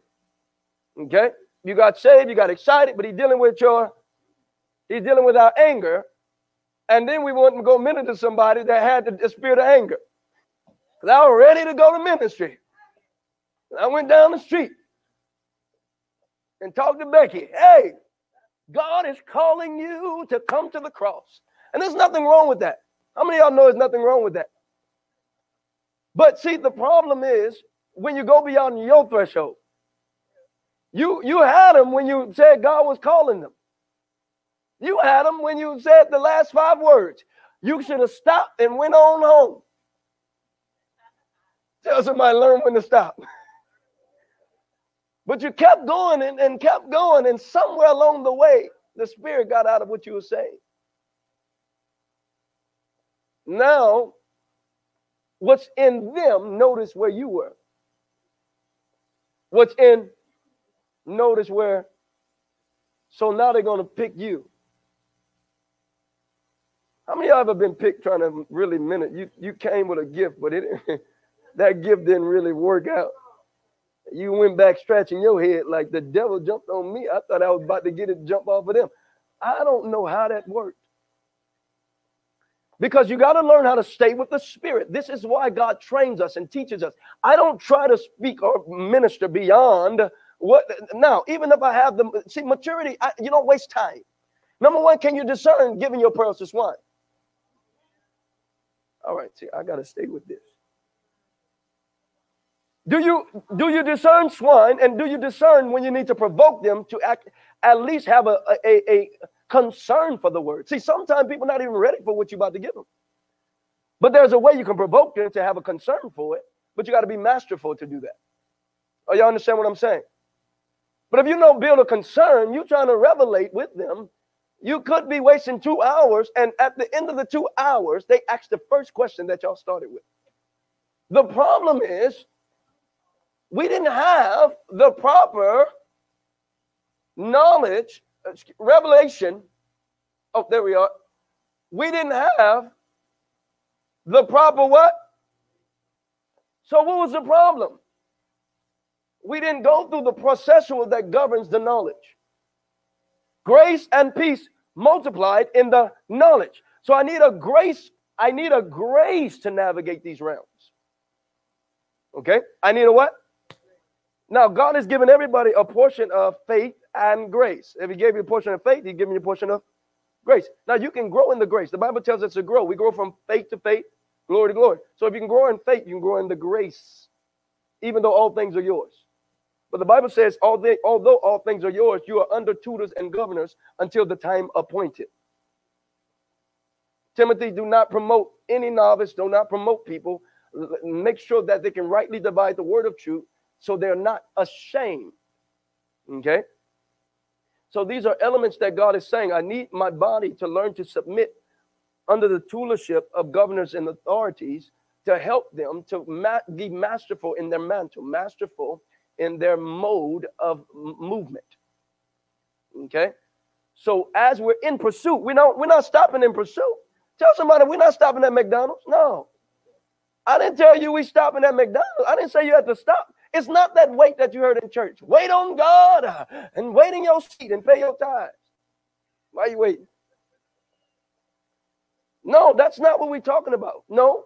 Okay? You got saved, you got excited, but he's dealing with your he's dealing with our anger. And then we want to go minister to somebody that had the, spirit of anger. Because I was ready to go to ministry. I went down the street and talked to Becky. Hey, God is calling you to come to the cross. And there's nothing wrong with that. How many of y'all know there's nothing wrong with that? But see, the problem is when you go beyond your threshold. You you had them when you said God was calling them. You had them when you said the last five words. You should have stopped and went on home. Tell somebody learn when to stop. But you kept going and, and kept going, and somewhere along the way, the spirit got out of what you were saying. Now, what's in them, notice where you were. What's in, notice where. So now they're going to pick you. How many of y'all ever been picked trying to really minute? You you came with a gift, but it that gift didn't really work out. You went back scratching your head like the devil jumped on me. I thought I was about to get it jump off of them. I don't know how that worked. Because you got to learn how to stay with the spirit. This is why God trains us and teaches us. I don't try to speak or minister beyond what now, even if I have the see maturity, I, you don't waste time. Number one, can you discern giving your pearls to swine? All right, see, I gotta stay with this. Do you do you discern swine and do you discern when you need to provoke them to act at least have a, a, a concern for the word? See, sometimes people not even ready for what you're about to give them. But there's a way you can provoke them to have a concern for it, but you got to be masterful to do that. Oh, you understand what I'm saying? But if you don't build a concern, you're trying to revelate with them you could be wasting two hours, and at the end of the two hours, they ask the first question that y'all started with. The problem is, we didn't have the proper knowledge, uh, revelation. Oh, there we are. We didn't have the proper what? So, what was the problem? We didn't go through the processual that governs the knowledge grace and peace multiplied in the knowledge. So I need a grace, I need a grace to navigate these realms. Okay? I need a what? Now, God has given everybody a portion of faith and grace. If He gave you a portion of faith, He's giving you a portion of grace. Now, you can grow in the grace. The Bible tells us to grow. We grow from faith to faith, glory to glory. So, if you can grow in faith, you can grow in the grace, even though all things are yours. But the Bible says, although all things are yours, you are under tutors and governors until the time appointed. Timothy, do not promote any novice, do not promote people. Make sure that they can rightly divide the word of truth so they're not ashamed. Okay? So these are elements that God is saying, I need my body to learn to submit under the tutorship of governors and authorities to help them to ma- be masterful in their mantle, masterful in their mode of movement. Okay? So as we're in pursuit, we don't we're not stopping in pursuit. Tell somebody we're not stopping at McDonald's. No. I didn't tell you we stopping at McDonald's. I didn't say you had to stop. It's not that wait that you heard in church. Wait on God uh, and wait in your seat and pay your tithes. Why are you waiting? No, that's not what we're talking about. No,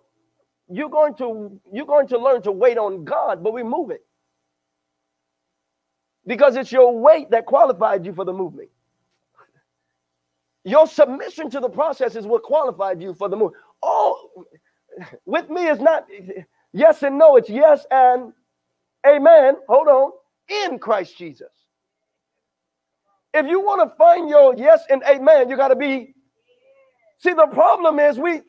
you're going to you're going to learn to wait on God, but we move moving because it's your weight that qualified you for the movement. Your submission to the process is what qualified you for the move. Oh, with me is not yes and no, it's yes and amen. Hold on. In Christ Jesus. If you want to find your yes and amen, you got to be. See, the problem is we.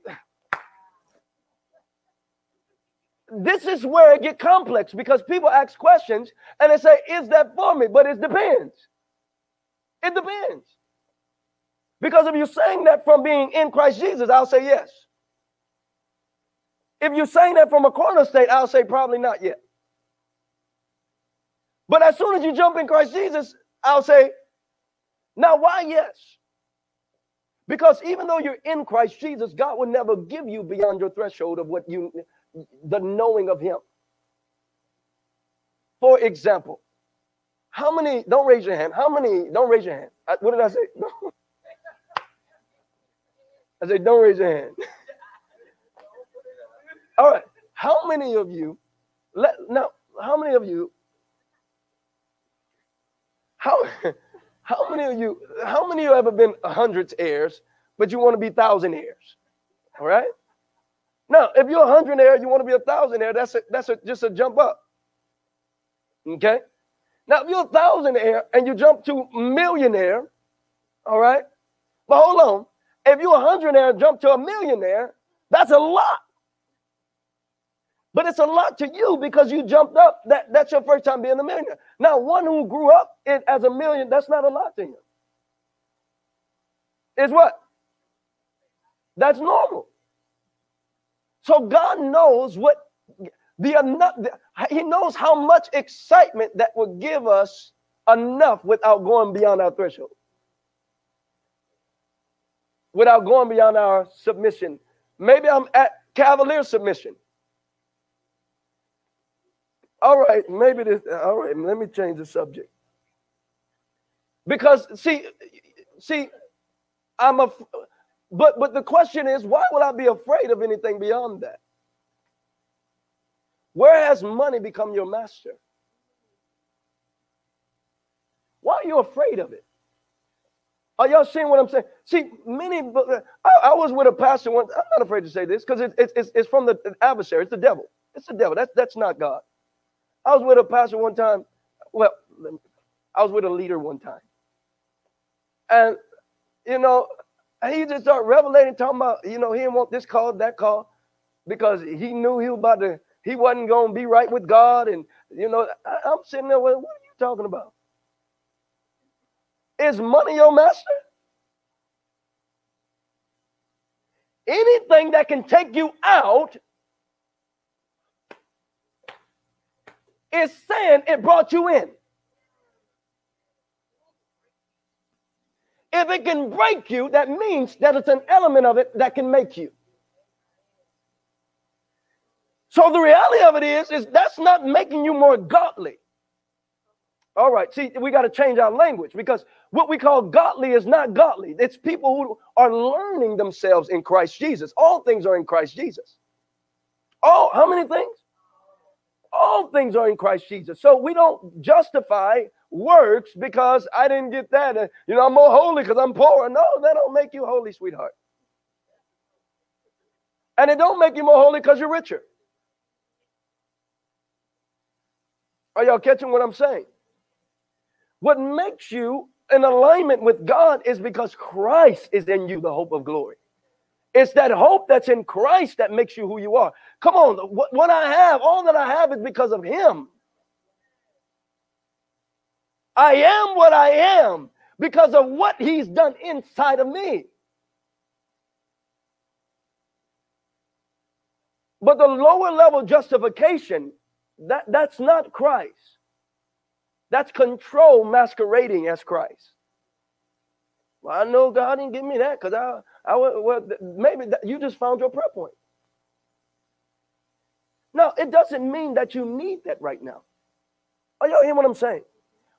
This is where it get complex because people ask questions and they say, "Is that for me?" But it depends. It depends. Because if you're saying that from being in Christ Jesus, I'll say yes. If you're saying that from a corner state, I'll say probably not yet. But as soon as you jump in Christ Jesus, I'll say, now why yes? Because even though you're in Christ Jesus, God will never give you beyond your threshold of what you, the knowing of Him. For example, how many, don't raise your hand, how many, don't raise your hand. What did I say? No. I said, don't raise your hand. All right. How many of you, let now, how many of you, how how many of you, how many of you ever been hundreds heirs, but you want to be thousand heirs? All right. Now, if you're a hundred heir, you want to be a thousand heir, that's a, that's a, just a jump up. Okay. Now, if you're a thousand heir and you jump to millionaire, all right. But hold on. If you're a hundredaire and jump to a millionaire, that's a lot. But it's a lot to you because you jumped up. That, that's your first time being a millionaire. Now, one who grew up in, as a million, that's not a lot to him. Is what? That's normal. So God knows what the. He knows how much excitement that would give us enough without going beyond our threshold without going beyond our submission. Maybe I'm at cavalier submission. All right, maybe this, all right, let me change the subject. Because see, see, I'm a but but the question is, why would I be afraid of anything beyond that? Where has money become your master? Why are you afraid of it? Are y'all seeing what I'm saying? See, many, I, I was with a pastor once. I'm not afraid to say this because it, it, it's, it's from the adversary. It's the devil. It's the devil. That's, that's not God. I was with a pastor one time. Well, I was with a leader one time. And, you know, he just started revelating, talking about, you know, he didn't want this call, that call, because he knew he was about to, he wasn't going to be right with God. And, you know, I, I'm sitting there, well, what are you talking about? Is money your master? Anything that can take you out is saying it brought you in. If it can break you, that means that it's an element of it that can make you. So the reality of it is, is that's not making you more godly. All right, see, we got to change our language because what we call godly is not godly. It's people who are learning themselves in Christ Jesus. All things are in Christ Jesus. Oh, how many things? All things are in Christ Jesus. So we don't justify works because I didn't get that. You know, I'm more holy because I'm poor. No, that don't make you holy, sweetheart. And it don't make you more holy because you're richer. Are y'all catching what I'm saying? What makes you in alignment with God is because Christ is in you, the hope of glory. It's that hope that's in Christ that makes you who you are. Come on, what, what I have, all that I have is because of Him. I am what I am because of what he's done inside of me. But the lower level justification, that, that's not Christ. That's control masquerading as Christ. Well, I know God didn't give me that because I, I well, maybe that, you just found your prayer point. No, it doesn't mean that you need that right now. Are y'all hear what I'm saying?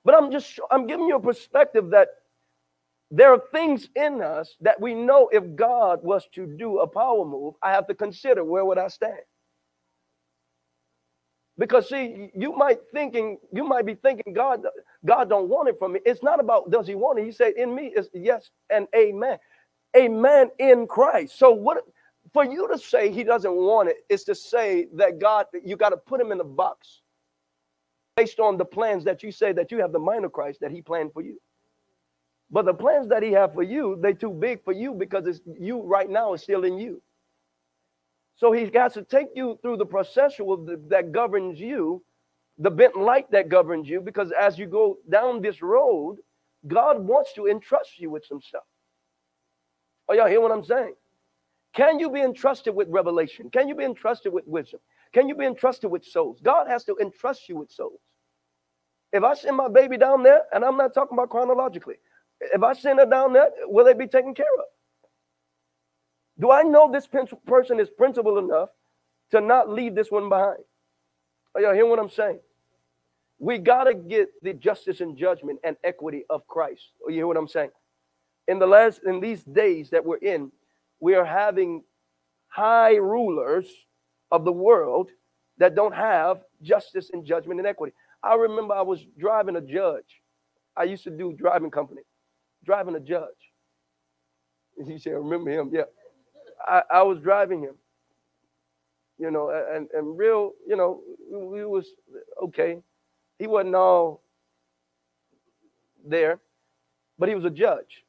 But I'm just I'm giving you a perspective that there are things in us that we know if God was to do a power move, I have to consider where would I stand. Because see, you might thinking, you might be thinking, God, God don't want it from me. It's not about does he want it. He said, in me is yes and amen. Amen in Christ. So what for you to say he doesn't want it is to say that God, you got to put him in the box based on the plans that you say that you have the mind of Christ that he planned for you. But the plans that he have for you, they too big for you because it's you right now is still in you. So he has got to take you through the processual that governs you, the bent light that governs you, because as you go down this road, God wants to entrust you with some stuff. Oh, y'all hear what I'm saying? Can you be entrusted with revelation? Can you be entrusted with wisdom? Can you be entrusted with souls? God has to entrust you with souls. If I send my baby down there, and I'm not talking about chronologically, if I send her down there, will they be taken care of? Do I know this person is principled enough to not leave this one behind? Are y'all hear what I'm saying? We got to get the justice and judgment and equity of Christ. Are you hear what I'm saying? In the last, in these days that we're in, we are having high rulers of the world that don't have justice and judgment and equity. I remember I was driving a judge. I used to do driving company, driving a judge. And You say, remember him? Yeah. I, I was driving him, you know, and, and real, you know, we was okay. He wasn't all there, but he was a judge.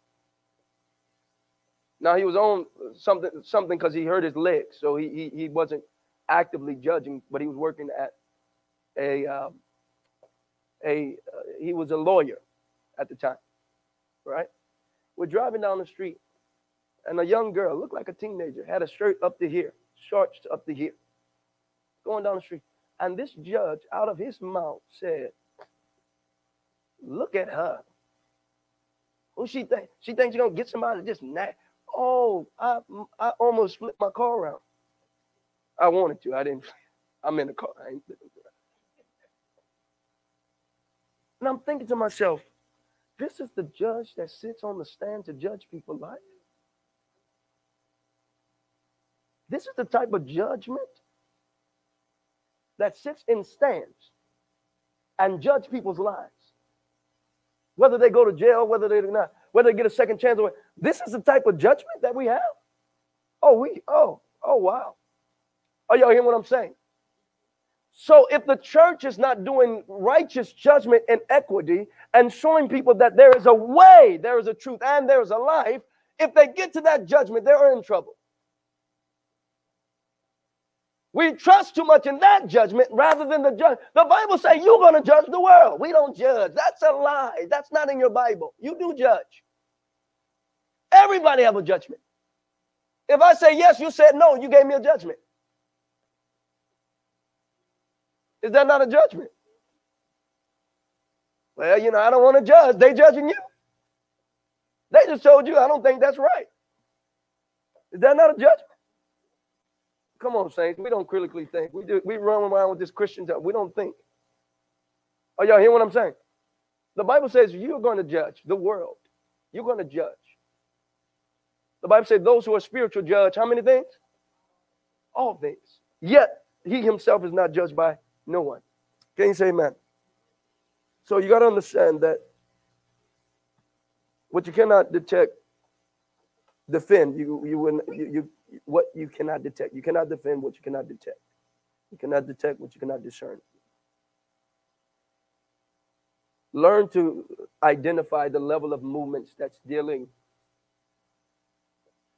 Now he was on something something because he hurt his leg, so he, he he wasn't actively judging, but he was working at a um, a uh, he was a lawyer at the time, right? We're driving down the street, and a young girl, looked like a teenager, had a shirt up to here, shorts up to here, going down the street, and this judge, out of his mouth, said, "Look at her. Who she think? She thinks she's gonna get somebody just nat." Oh, I I almost flipped my car around. I wanted to. I didn't. I'm in the car. I ain't flipping And I'm thinking to myself, this is the judge that sits on the stand to judge people's life. This is the type of judgment that sits in stands and judge people's lives. Whether they go to jail, whether they do not, whether they get a second chance. Or, this is the type of judgment that we have. Oh, we, oh, oh, wow. Are y'all hearing what I'm saying? So if the church is not doing righteous judgment and equity and showing people that there is a way, there is a truth, and there is a life, if they get to that judgment, they're in trouble. We trust too much in that judgment rather than the judge. The Bible says you're going to judge the world. We don't judge. That's a lie. That's not in your Bible. You do judge. Everybody have a judgment. If I say yes, you said no, you gave me a judgment. Is that not a judgment? Well, you know, I don't want to judge. They judging you. They just told you I don't think that's right. Is that not a judgment? Come on, saints. We don't critically think. We do. We run around with this Christian stuff. We don't think. Are y'all hear what I'm saying? The Bible says you're going to judge the world. You're going to judge. The Bible says those who are spiritual judge how many things? All things. Yet he himself is not judged by no one. Can you say amen? So you got to understand that what you cannot detect, defend. You you when you, you what you cannot detect. You cannot defend what you cannot detect. You cannot detect what you cannot discern. Learn to identify the level of movements that's dealing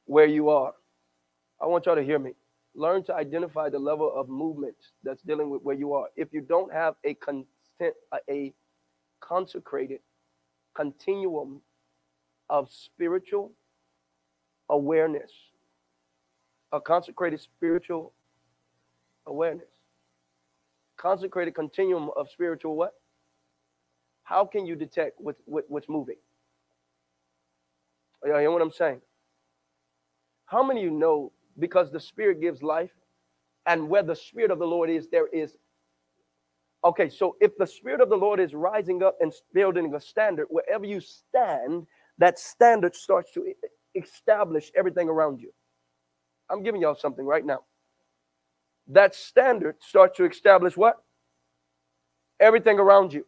where you are. I want y'all to hear me learn to identify the level of movement that's dealing with where you are. If you don't have a consent, a consecrated continuum of spiritual awareness. A consecrated spiritual awareness. Consecrated continuum of spiritual what? How can you detect what, what, what's moving? You hear what I'm saying? How many of you know because the Spirit gives life, and where the Spirit of the Lord is, there is. Okay, so if the Spirit of the Lord is rising up and building a standard, wherever you stand, that standard starts to establish everything around you. I'm giving y'all something right now. That standard starts to establish what? Everything around you.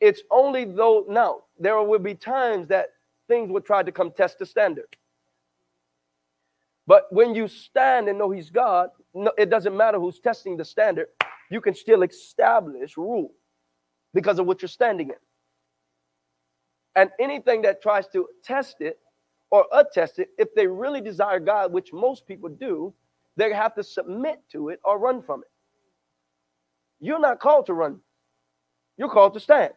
It's only though now there will be times that things will try to come test the standard. But when you stand and know He's God, no, it doesn't matter who's testing the standard, you can still establish rule because of what you're standing in. And anything that tries to test it or attest it, if they really desire God, which most people do, they have to submit to it or run from it. You're not called to run, you're called to stand.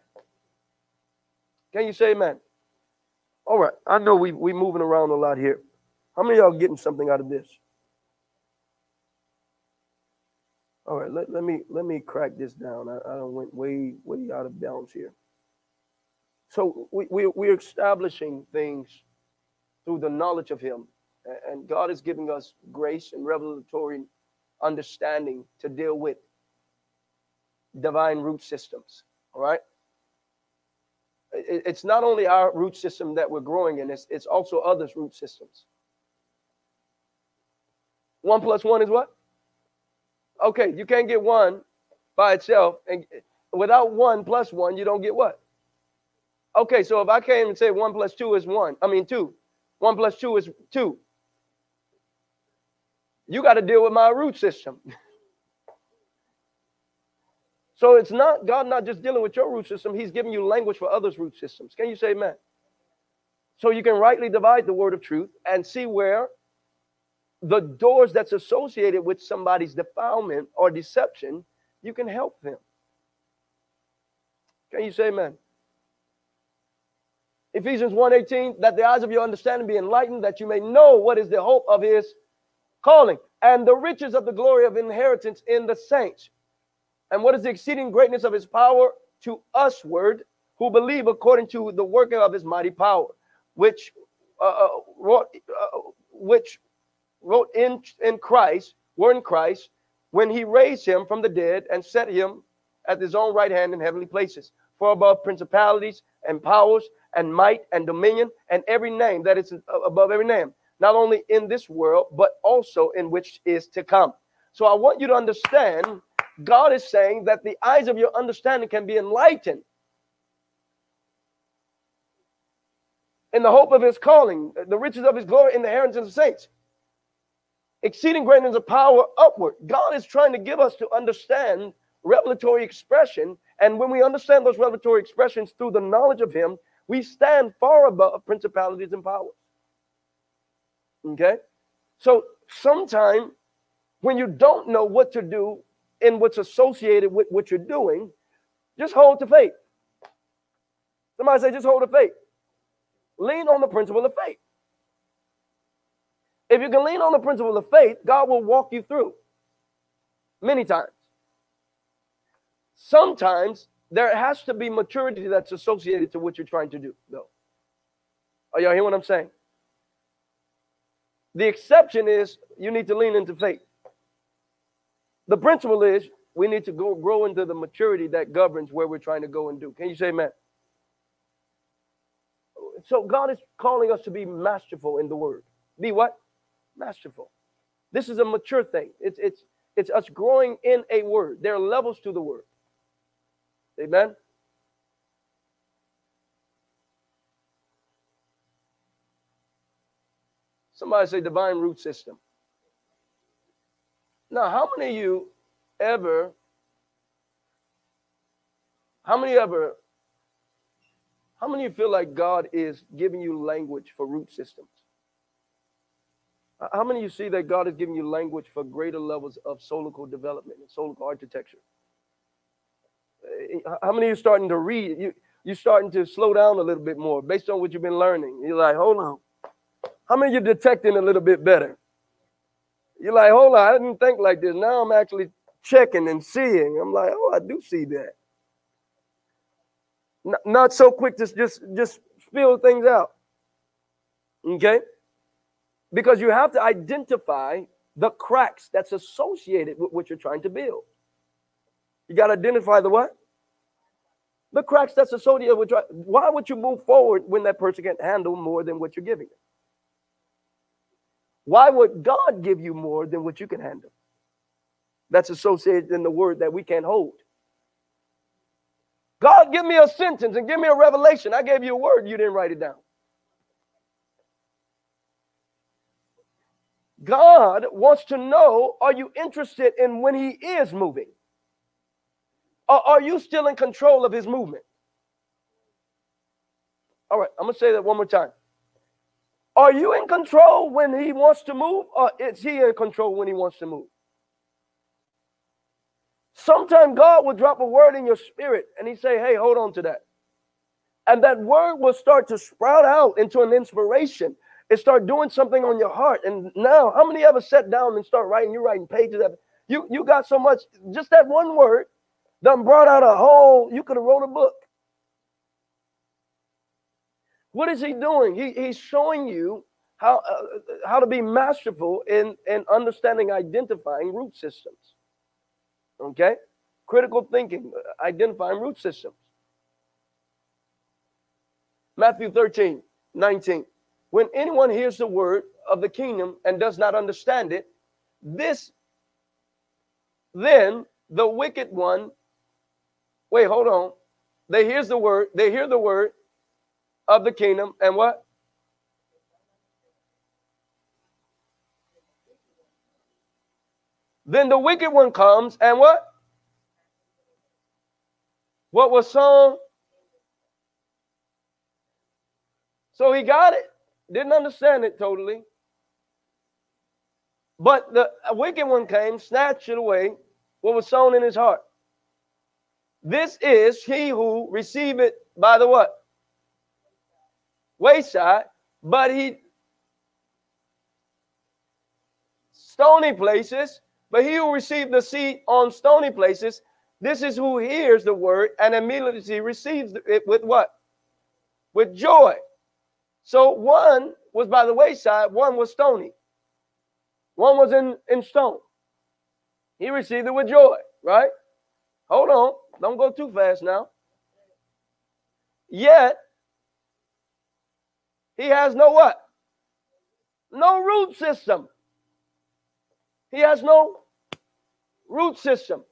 Can you say amen? All right, I know we we're moving around a lot here. How many y'all getting something out of this? All right, let, let me let me crack this down. I, I went way way out of bounds here. So we, we we're establishing things through the knowledge of Him, and God is giving us grace and revelatory understanding to deal with divine root systems. All right. It's not only our root system that we're growing in; it's it's also others' root systems. One plus one is what? Okay, you can't get one by itself. And without one plus one, you don't get what? Okay, so if I came and say one plus two is one, I mean two. One plus two is two. You got to deal with my root system. so it's not God not just dealing with your root system, He's giving you language for others' root systems. Can you say amen? So you can rightly divide the word of truth and see where the doors that's associated with somebody's defilement or deception, you can help them. Can you say amen? Ephesians 1:18, that the eyes of your understanding be enlightened, that you may know what is the hope of his calling and the riches of the glory of inheritance in the saints. And what is the exceeding greatness of his power to us, word, who believe according to the working of his mighty power, which uh, uh, uh which wrote in, in Christ, were in Christ, when he raised him from the dead and set him at his own right hand in heavenly places, for above principalities and powers and might and dominion and every name that is above every name, not only in this world, but also in which is to come. So I want you to understand God is saying that the eyes of your understanding can be enlightened in the hope of his calling, the riches of his glory in the inheritance of the saints exceeding greatness of power upward. God is trying to give us to understand revelatory expression. And when we understand those revelatory expressions through the knowledge of Him, we stand far above principalities and powers. Okay? So sometime when you don't know what to do in what's associated with what you're doing, just hold to faith. Somebody say, just hold to faith. Lean on the principle of faith. If you can lean on the principle of faith, God will walk you through many times. Sometimes there has to be maturity that's associated to what you're trying to do, though. Are y'all hear what I'm saying? The exception is you need to lean into faith. The principle is we need to go grow into the maturity that governs where we're trying to go and do. Can you say amen? So God is calling us to be masterful in the word. Be what? Masterful. This is a mature thing. It's it's it's us growing in a word. There are levels to the word. Amen. Somebody say divine root system. Now, how many of you ever, how many ever, how many you feel like God is giving you language for root systems? How many of you see that God is giving you language for greater levels of solical development and solical architecture? How many of you starting to read? You, you're starting to slow down a little bit more based on what you've been learning. You're like, hold on. How many you detecting a little bit better? You're like, hold on, I didn't think like this. Now I'm actually checking and seeing. I'm like, oh, I do see that. Not, not so quick to just just spill things out. Okay? Because you have to identify the cracks that's associated with what you're trying to build. You got to identify the what? The cracks that's associated with. Why would you move forward when that person can't handle more than what you're giving them? Why would God give you more than what you can handle? That's associated in the word that we can't hold. God, give me a sentence and give me a revelation. I gave you a word, you didn't write it down. God wants to know are you interested in when He is moving? Or are you still in control of His movement? All right, I'm going to say that one more time. Are you in control when He wants to move, or is He in control when He wants to move? Sometimes God will drop a word in your spirit and He say, Hey, hold on to that. And that word will start to sprout out into an inspiration and start doing something on your heart. And now, how many ever sat down and start writing? You're writing pages of you. You got so much. Just that one word done brought out a whole. You could have wrote a book. What is he doing? He, he's showing you how uh, how to be masterful in in understanding, identifying root systems. Okay, critical thinking, identifying root systems. Matthew 13, 19. When anyone hears the word of the kingdom and does not understand it, this then the wicked one, wait, hold on. They hears the word, they hear the word of the kingdom, and what? Then the wicked one comes and what? What was sown? So he got it. Didn't understand it totally. But the wicked one came, snatched it away, what was sown in his heart. This is he who received it by the what? Wayside, but he stony places, but he who received the seed on stony places, this is who hears the word and immediately receives it with what? With joy. So one was by the wayside, one was stony. One was in, in stone. He received it with joy, right? Hold on. Don't go too fast now. Yet, he has no what? No root system. He has no root system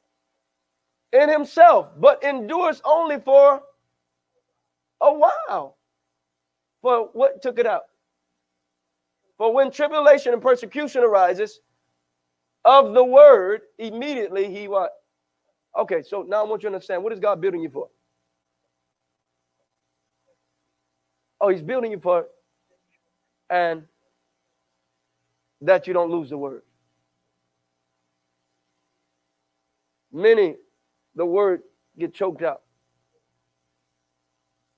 in himself, but endures only for a while. For what took it out? For when tribulation and persecution arises of the word, immediately he what? Okay, so now I want you to understand what is God building you for? Oh, he's building you for and that you don't lose the word. Many, the word get choked out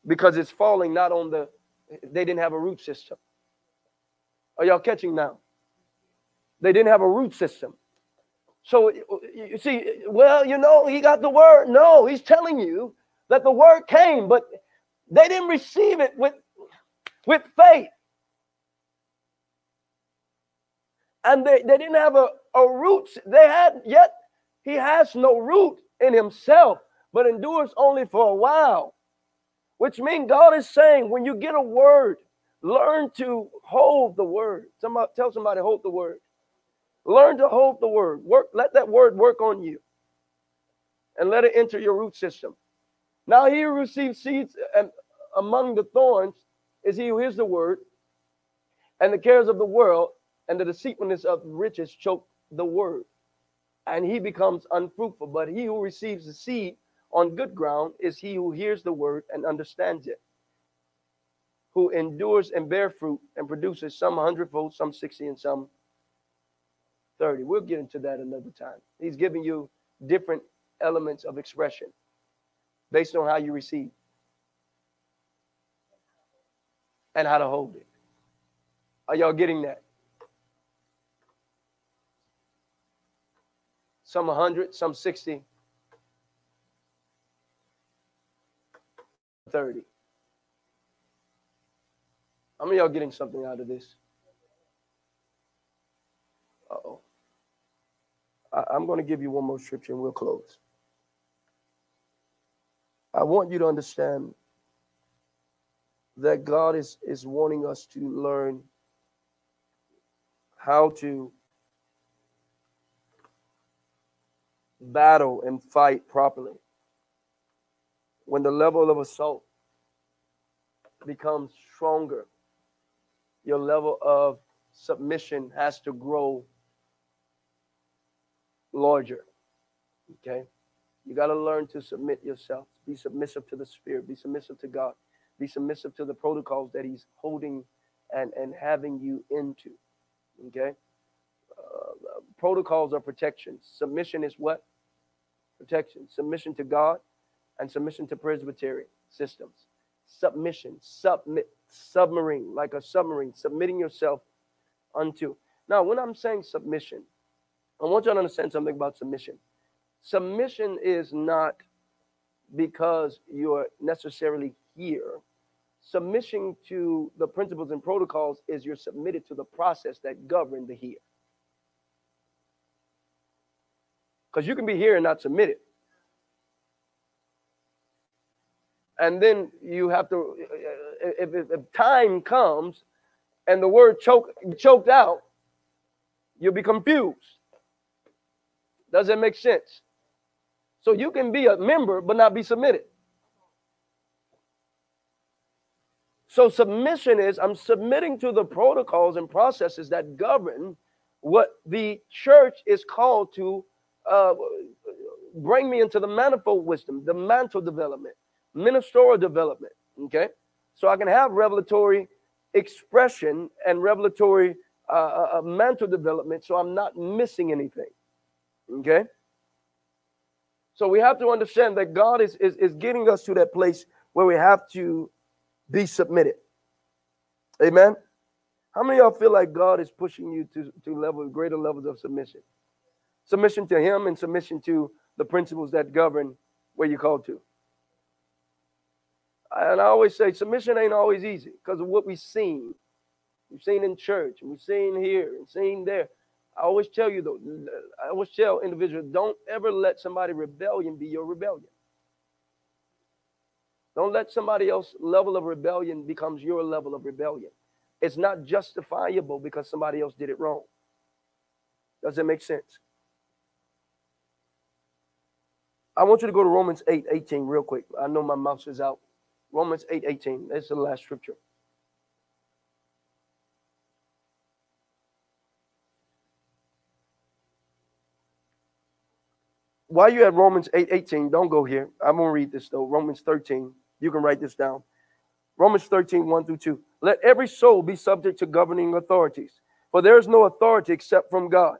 because it's falling not on the they didn't have a root system. Are y'all catching now? They didn't have a root system. So you see, well, you know, he got the word. No, he's telling you that the word came, but they didn't receive it with, with faith. And they, they didn't have a, a root. They had yet he has no root in himself, but endures only for a while. Which means God is saying when you get a word, learn to hold the word. Somebody tell somebody hold the word. Learn to hold the word. Work, let that word work on you. And let it enter your root system. Now he who receives seeds and among the thorns is he who hears the word, and the cares of the world and the deceitfulness of riches choke the word, and he becomes unfruitful. But he who receives the seed on good ground is he who hears the word and understands it, who endures and bear fruit and produces some hundredfold, some 60, and some 30. We'll get into that another time. He's giving you different elements of expression based on how you receive. and how to hold it. Are y'all getting that? Some 100, some 60, 30. How many y'all getting something out of this? Uh oh. I'm going to give you one more scripture and we'll close. I want you to understand that God is, is wanting us to learn how to battle and fight properly. When the level of assault becomes stronger, your level of submission has to grow larger. Okay? You got to learn to submit yourself. Be submissive to the Spirit. Be submissive to God. Be submissive to the protocols that He's holding and, and having you into. Okay? Uh, protocols are protection. Submission is what? Protection. Submission to God and submission to Presbyterian systems. Submission. Submit. Submarine. Like a submarine. Submitting yourself unto. Now, when I'm saying submission, I want you to understand something about submission. Submission is not because you're necessarily here. Submission to the principles and protocols is you're submitted to the process that govern the here. Because you can be here and not submitted. And then you have to, if, if, if time comes and the word choke, choked out, you'll be confused. Does that make sense? So you can be a member but not be submitted. So submission is I'm submitting to the protocols and processes that govern what the church is called to uh, bring me into the manifold wisdom, the mantle development, ministerial development. Okay, so I can have revelatory expression and revelatory uh, uh, uh mantle development, so I'm not missing anything. Okay? So we have to understand that God is, is, is getting us to that place where we have to be submitted. Amen. How many of y'all feel like God is pushing you to, to level greater levels of submission? Submission to Him and submission to the principles that govern where you're called to. And I always say submission ain't always easy because of what we've seen. We've seen in church and we've seen here and seen there. I always tell you though, I always tell individuals, don't ever let somebody rebellion be your rebellion. Don't let somebody else level of rebellion becomes your level of rebellion. It's not justifiable because somebody else did it wrong. Does that make sense? I want you to go to Romans 8 18 real quick. I know my mouse is out. Romans 8 18. That's the last scripture. while you're at Romans 8 18, don't go here. I'm going to read this though. Romans 13. You can write this down. Romans 13, 1 through 2. Let every soul be subject to governing authorities, for there is no authority except from God.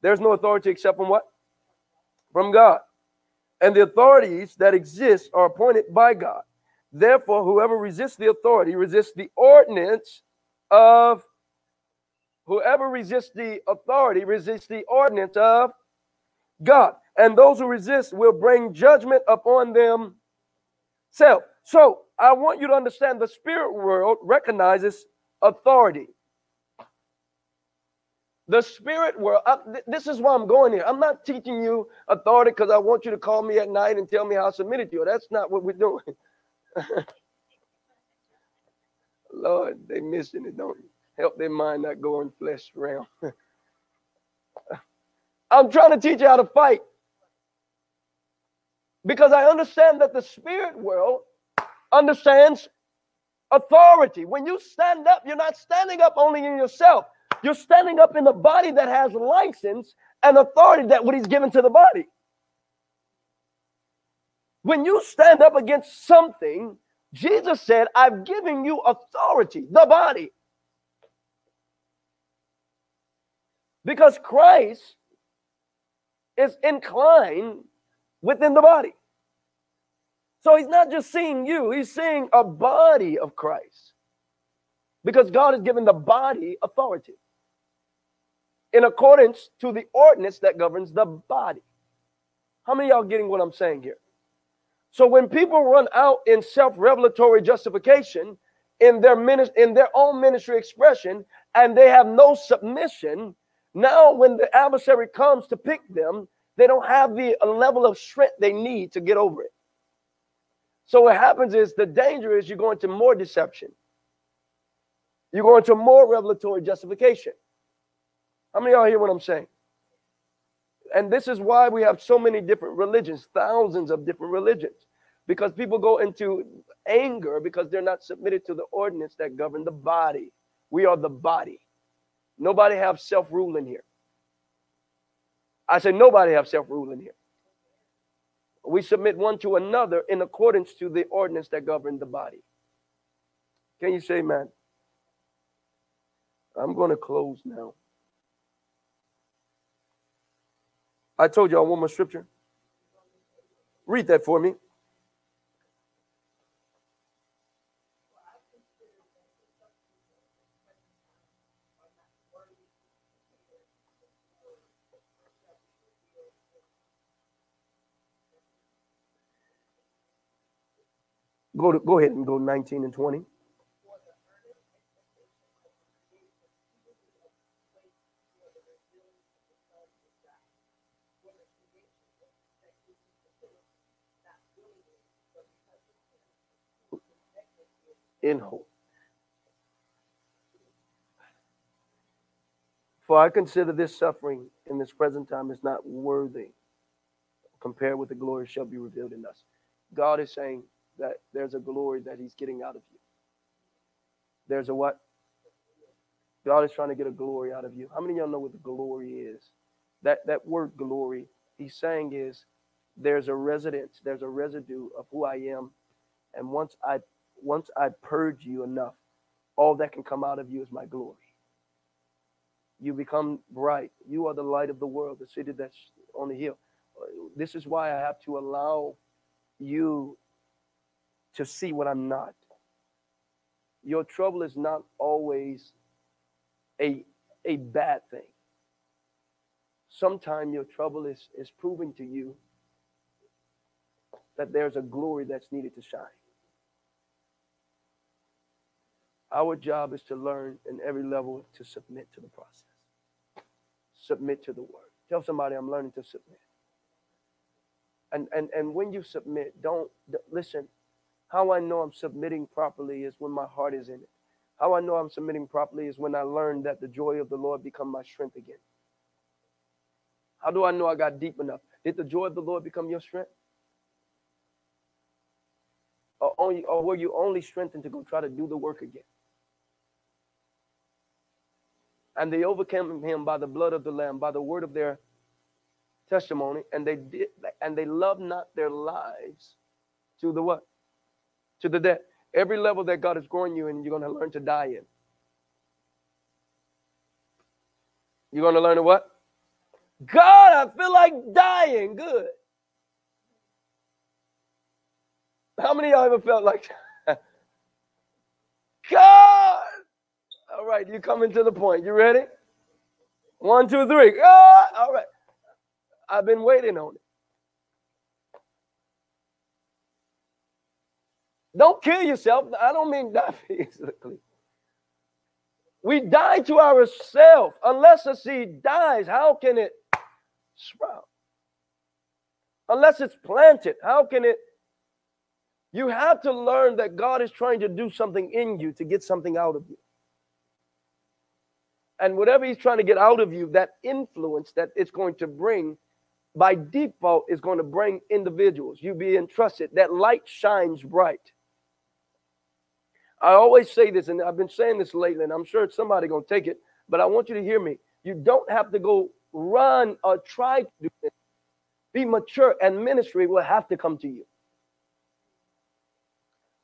There's no authority except from what? From God. And the authorities that exist are appointed by God. Therefore, whoever resists the authority resists the ordinance of whoever resists the authority resists the ordinance of God and those who resist will bring judgment upon themselves. So I want you to understand the spirit world recognizes authority. The spirit world, I, th- this is why I'm going here. I'm not teaching you authority because I want you to call me at night and tell me how submitted you. That's not what we're doing. Lord, they missing it. Don't help their mind not go in flesh realm. I'm trying to teach you how to fight because I understand that the spirit world understands authority. When you stand up, you're not standing up only in yourself, you're standing up in the body that has license and authority that what he's given to the body. When you stand up against something, Jesus said, I've given you authority, the body. Because Christ is inclined within the body. So he's not just seeing you, he's seeing a body of Christ. Because God has given the body authority in accordance to the ordinance that governs the body. How many y'all getting what I'm saying here? So when people run out in self-revelatory justification in their ministry, in their own ministry expression, and they have no submission, now when the adversary comes to pick them, they don't have the level of strength they need to get over it. So what happens is the danger is you go into more deception. You go into more revelatory justification. How many of y'all hear what I'm saying? And this is why we have so many different religions, thousands of different religions, because people go into anger because they're not submitted to the ordinance that govern the body. We are the body. Nobody have self-rule in here. I said nobody have self-rule in here. We submit one to another in accordance to the ordinance that govern the body. Can you say, man? I'm going to close now. I told y'all one more scripture. Read that for me. Go to go ahead and go 19 and 20. In hope. For I consider this suffering in this present time is not worthy compared with the glory shall be revealed in us. God is saying that there's a glory that he's getting out of you. There's a what? God is trying to get a glory out of you. How many of y'all know what the glory is? That that word glory, he's saying is there's a residence, there's a residue of who I am. And once I once I purge you enough, all that can come out of you is my glory. You become bright. You are the light of the world, the city that's on the hill. This is why I have to allow you to see what I'm not. Your trouble is not always a, a bad thing. Sometimes your trouble is, is proving to you that there's a glory that's needed to shine. Our job is to learn in every level to submit to the process. Submit to the word. Tell somebody I'm learning to submit. And and and when you submit, don't listen. How I know I'm submitting properly is when my heart is in it. How I know I'm submitting properly is when I learn that the joy of the Lord become my strength again. How do I know I got deep enough? Did the joy of the Lord become your strength? Or, only, or were you only strengthened to go try to do the work again? And they overcame him by the blood of the lamb by the word of their testimony. And they did and they loved not their lives to the what? To the death. Every level that god is growing you in you're going to learn to die in. You're going to learn to what? God i feel like dying. Good. How many of y'all ever felt like god all right, you coming to the point. You ready? One, two, three. Ah, all right. I've been waiting on it. Don't kill yourself. I don't mean die physically. We die to ourselves. Unless a seed dies, how can it sprout? Unless it's planted, how can it? You have to learn that God is trying to do something in you to get something out of you. And whatever he's trying to get out of you, that influence that it's going to bring by default is going to bring individuals. You be entrusted. That light shines bright. I always say this, and I've been saying this lately, and I'm sure somebody gonna take it, but I want you to hear me. You don't have to go run or try to do this. Be mature, and ministry will have to come to you.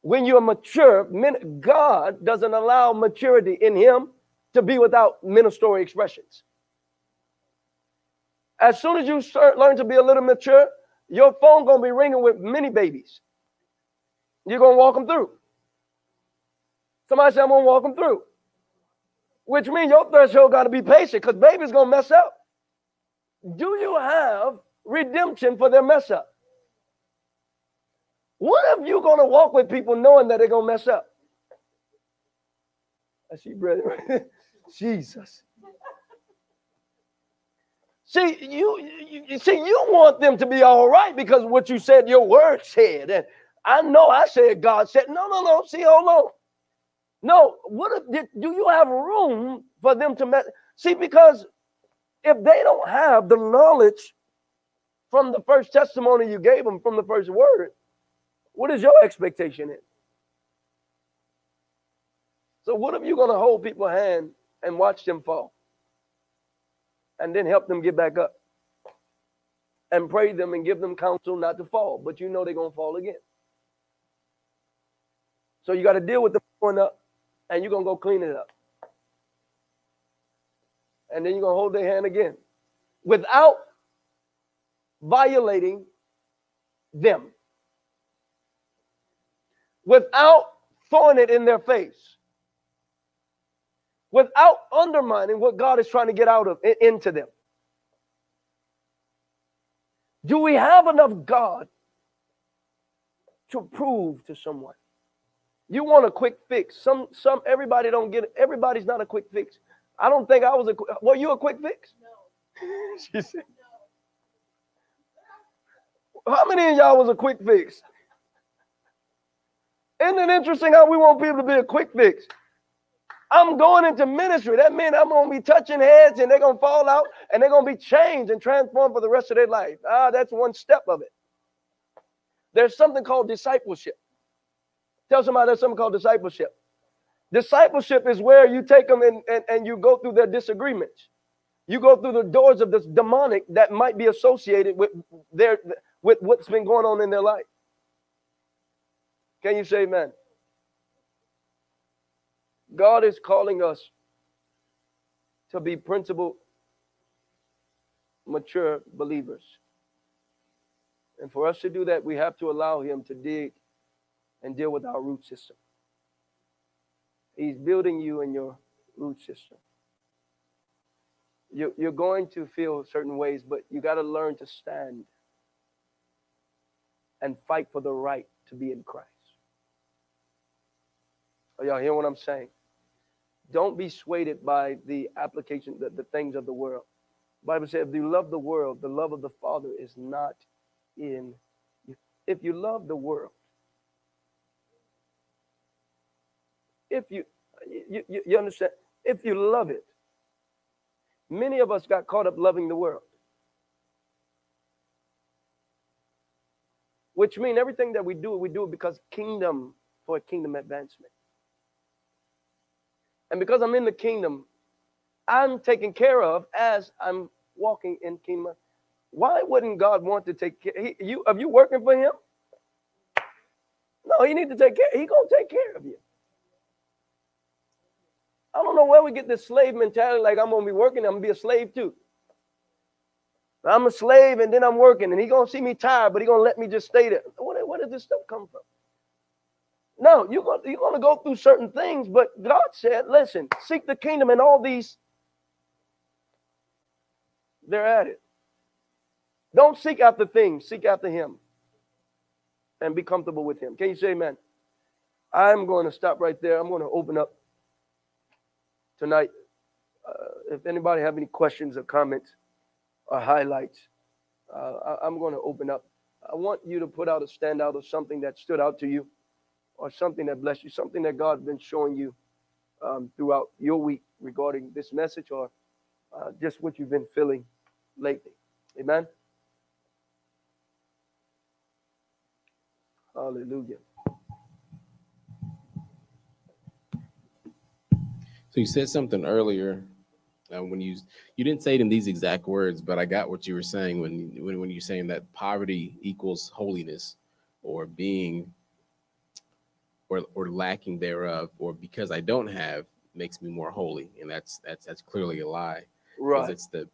When you're mature, God doesn't allow maturity in Him to be without ministry expressions. As soon as you start learn to be a little mature, your phone gonna be ringing with many babies. You're gonna walk them through. Somebody said, I'm gonna walk them through. Which means your threshold got to be patient because baby's gonna mess up. Do you have redemption for their mess up? What if you're gonna walk with people knowing that they're gonna mess up? I see, brother. Jesus. See, you, you, see, you want them to be all right because what you said, your word said. And I know I said God said, no, no, no. See, hold on. No, what if, did, do you have room for them to? See, because if they don't have the knowledge from the first testimony you gave them, from the first word, what is your expectation in? So, what if you're going to hold people's hand and watch them fall? And then help them get back up and pray them and give them counsel not to fall, but you know they're going to fall again. So, you got to deal with them going up and you're going to go clean it up. And then you're going to hold their hand again without violating them, without throwing it in their face, without undermining what God is trying to get out of into them. Do we have enough God to prove to someone? You want a quick fix. Some some everybody don't get it. Everybody's not a quick fix. I don't think I was a were you a quick fix? No. she said. No. How many of y'all was a quick fix? Isn't it interesting how we want people to be a quick fix? I'm going into ministry. That means I'm gonna be touching heads and they're gonna fall out and they're gonna be changed and transformed for the rest of their life. Ah, that's one step of it. There's something called discipleship. Tell somebody there's something called discipleship. Discipleship is where you take them and, and, and you go through their disagreements. You go through the doors of this demonic that might be associated with their with what's been going on in their life. Can you say amen? God is calling us to be principled, mature believers. And for us to do that, we have to allow Him to dig and deal with our root system. He's building you in your root system. You, you're going to feel certain ways, but you got to learn to stand and fight for the right to be in Christ. Are y'all hear what I'm saying? Don't be swayed by the application, the, the things of the world. Bible says, if you love the world, the love of the Father is not in you. If you love the world, if you, you, you, you understand, if you love it, many of us got caught up loving the world. Which means everything that we do, we do it because kingdom for kingdom advancement. And because I'm in the kingdom, I'm taken care of as I'm walking in kingdom. Why wouldn't God want to take care? He, you are you working for Him? No, He need to take care. He gonna take care of you. I don't know where we get this slave mentality like I'm to be working, I'm to be a slave too. I'm a slave and then I'm working and he to see me tired, but he to let me just stay there. Where, where did this stuff come from? No, you're going, you're to go through certain things, but God said, listen, seek the kingdom and all these, they're at it. Don't seek after things, seek after him and be comfortable with him. Can you say amen? I'm going to stop right there. I'm going to open up tonight. Uh, if anybody have any questions or comments or highlights, uh, I, am going to open up. I want you to put out a standout of something that stood out to you or something that blessed you, something that God's been showing you um, throughout your week regarding this message or uh, just what you've been feeling lately. Amen. Hallelujah. So you said something earlier uh, when you you didn't say it in these exact words, but I got what you were saying when when when you're saying that poverty equals holiness, or being, or or lacking thereof, or because I don't have makes me more holy, and that's that's that's clearly a lie. Right. It's the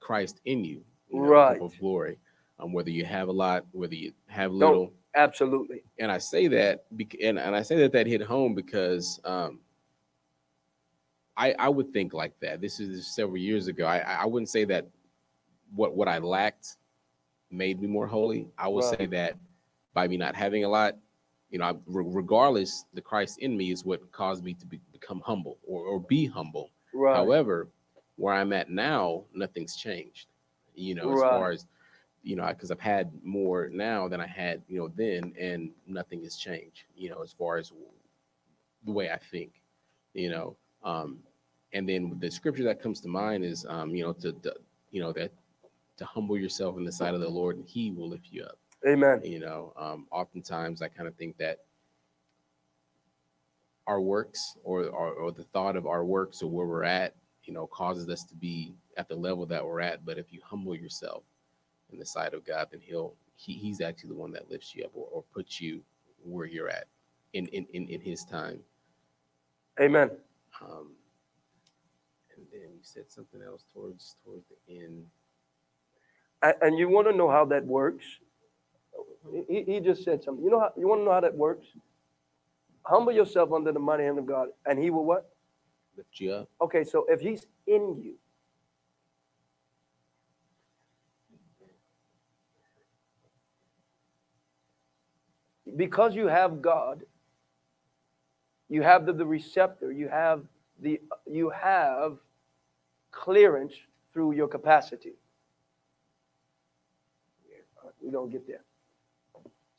Christ in you, you know, right? Of glory. Um, whether you have a lot, whether you have little, Absolutely. and I say that, bec- and, and I say that that hit home because um, I I would think like that. This is several years ago. I I wouldn't say that what what I lacked made me more holy. I will say that by me not having a lot, you know, I, regardless, the Christ in me is what caused me to be, become humble or or be humble. Right. However, where I'm at now, nothing's changed. You know, as far as you know, because I've had more now than I had, you know, then, and nothing has changed. You know, as far as the way I think. You know, um, and then the scripture that comes to mind is, um, you know, to, to you know that to humble yourself in the sight of the Lord, and He will lift you up Amen. you know um, oftentimes i kind of think that our works or, or or the thought of our works or where we're at you know causes us to be at the level that we're at but if you humble yourself in the sight of god then he'll he, he's actually the one that lifts you up or, or puts you where you're at in in in, in his time Amen. um and then you said something else towards towards the end A- And you want to know how that works? He, he just said something. You know how you want to know how that works? Humble yourself under the mighty hand of God, and He will what? lift you up Okay, so if He's in you, because you have God, you have the, the receptor, you have the you have clearance through your capacity. We're gonna get there.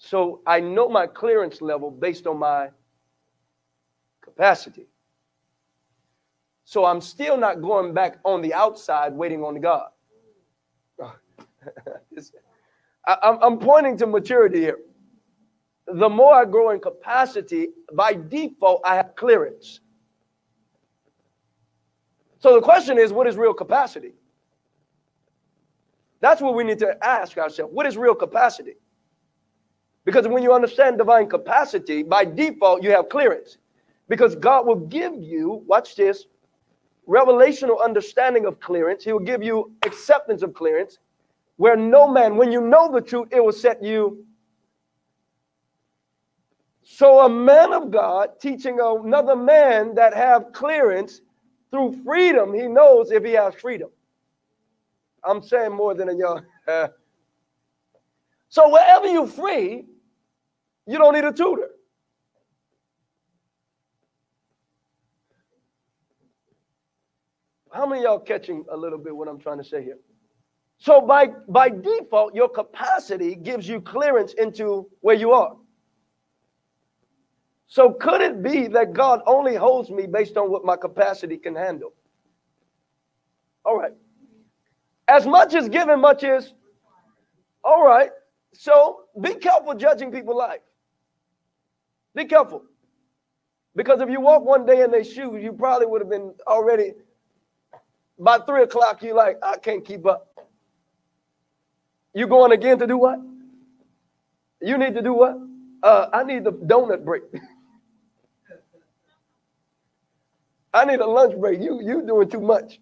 So I know my clearance level based on my capacity. So I'm still not going back on the outside waiting on God. I- I'm pointing to maturity here. The more I grow in capacity, by default, I have clearance. So the question is, what is real capacity? That's what we need to ask ourselves. What is real capacity? Because when you understand divine capacity, by default, you have clearance. Because God will give you, watch this, revelational understanding of clearance. He will give you acceptance of clearance, where no man, when you know the truth, it will set you. So a man of God teaching another man that have clearance through freedom, he knows if he has freedom. I'm saying more than a young. so wherever you're free, you don't need a tutor. How many y'all catching a little bit what I'm trying to say here? So by by default, your capacity gives you clearance into where you are. So could it be that God only holds me based on what my capacity can handle? All right. As much is given, much is. All right. So be careful judging people's life. Be careful. Because if you walk one day in their shoes, you probably would have been already by three o'clock. you're like, I can't keep up. You going again to do what? You need to do what? Uh, I need the donut break. I need a lunch break. You you doing too much.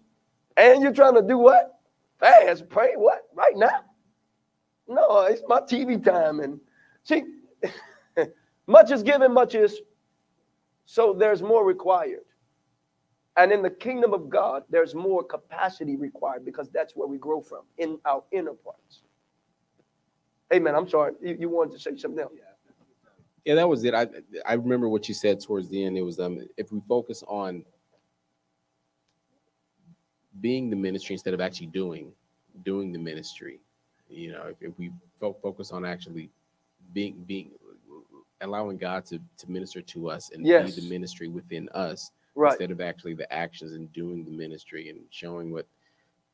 And you're trying to do what? Fast, pray, what? Right now? No, it's my TV time. And see, much is given, much is so there's more required. And in the kingdom of God, there's more capacity required because that's where we grow from in our inner parts. Amen. I'm sorry. You, you wanted to say something else. Yeah, that was it. I I remember what you said towards the end. It was um if we focus on being the ministry instead of actually doing doing the ministry, you know, if, if we fo- focus on actually being being allowing God to to minister to us and Yes. be the ministry within us Right. instead of actually the actions and doing the ministry and showing what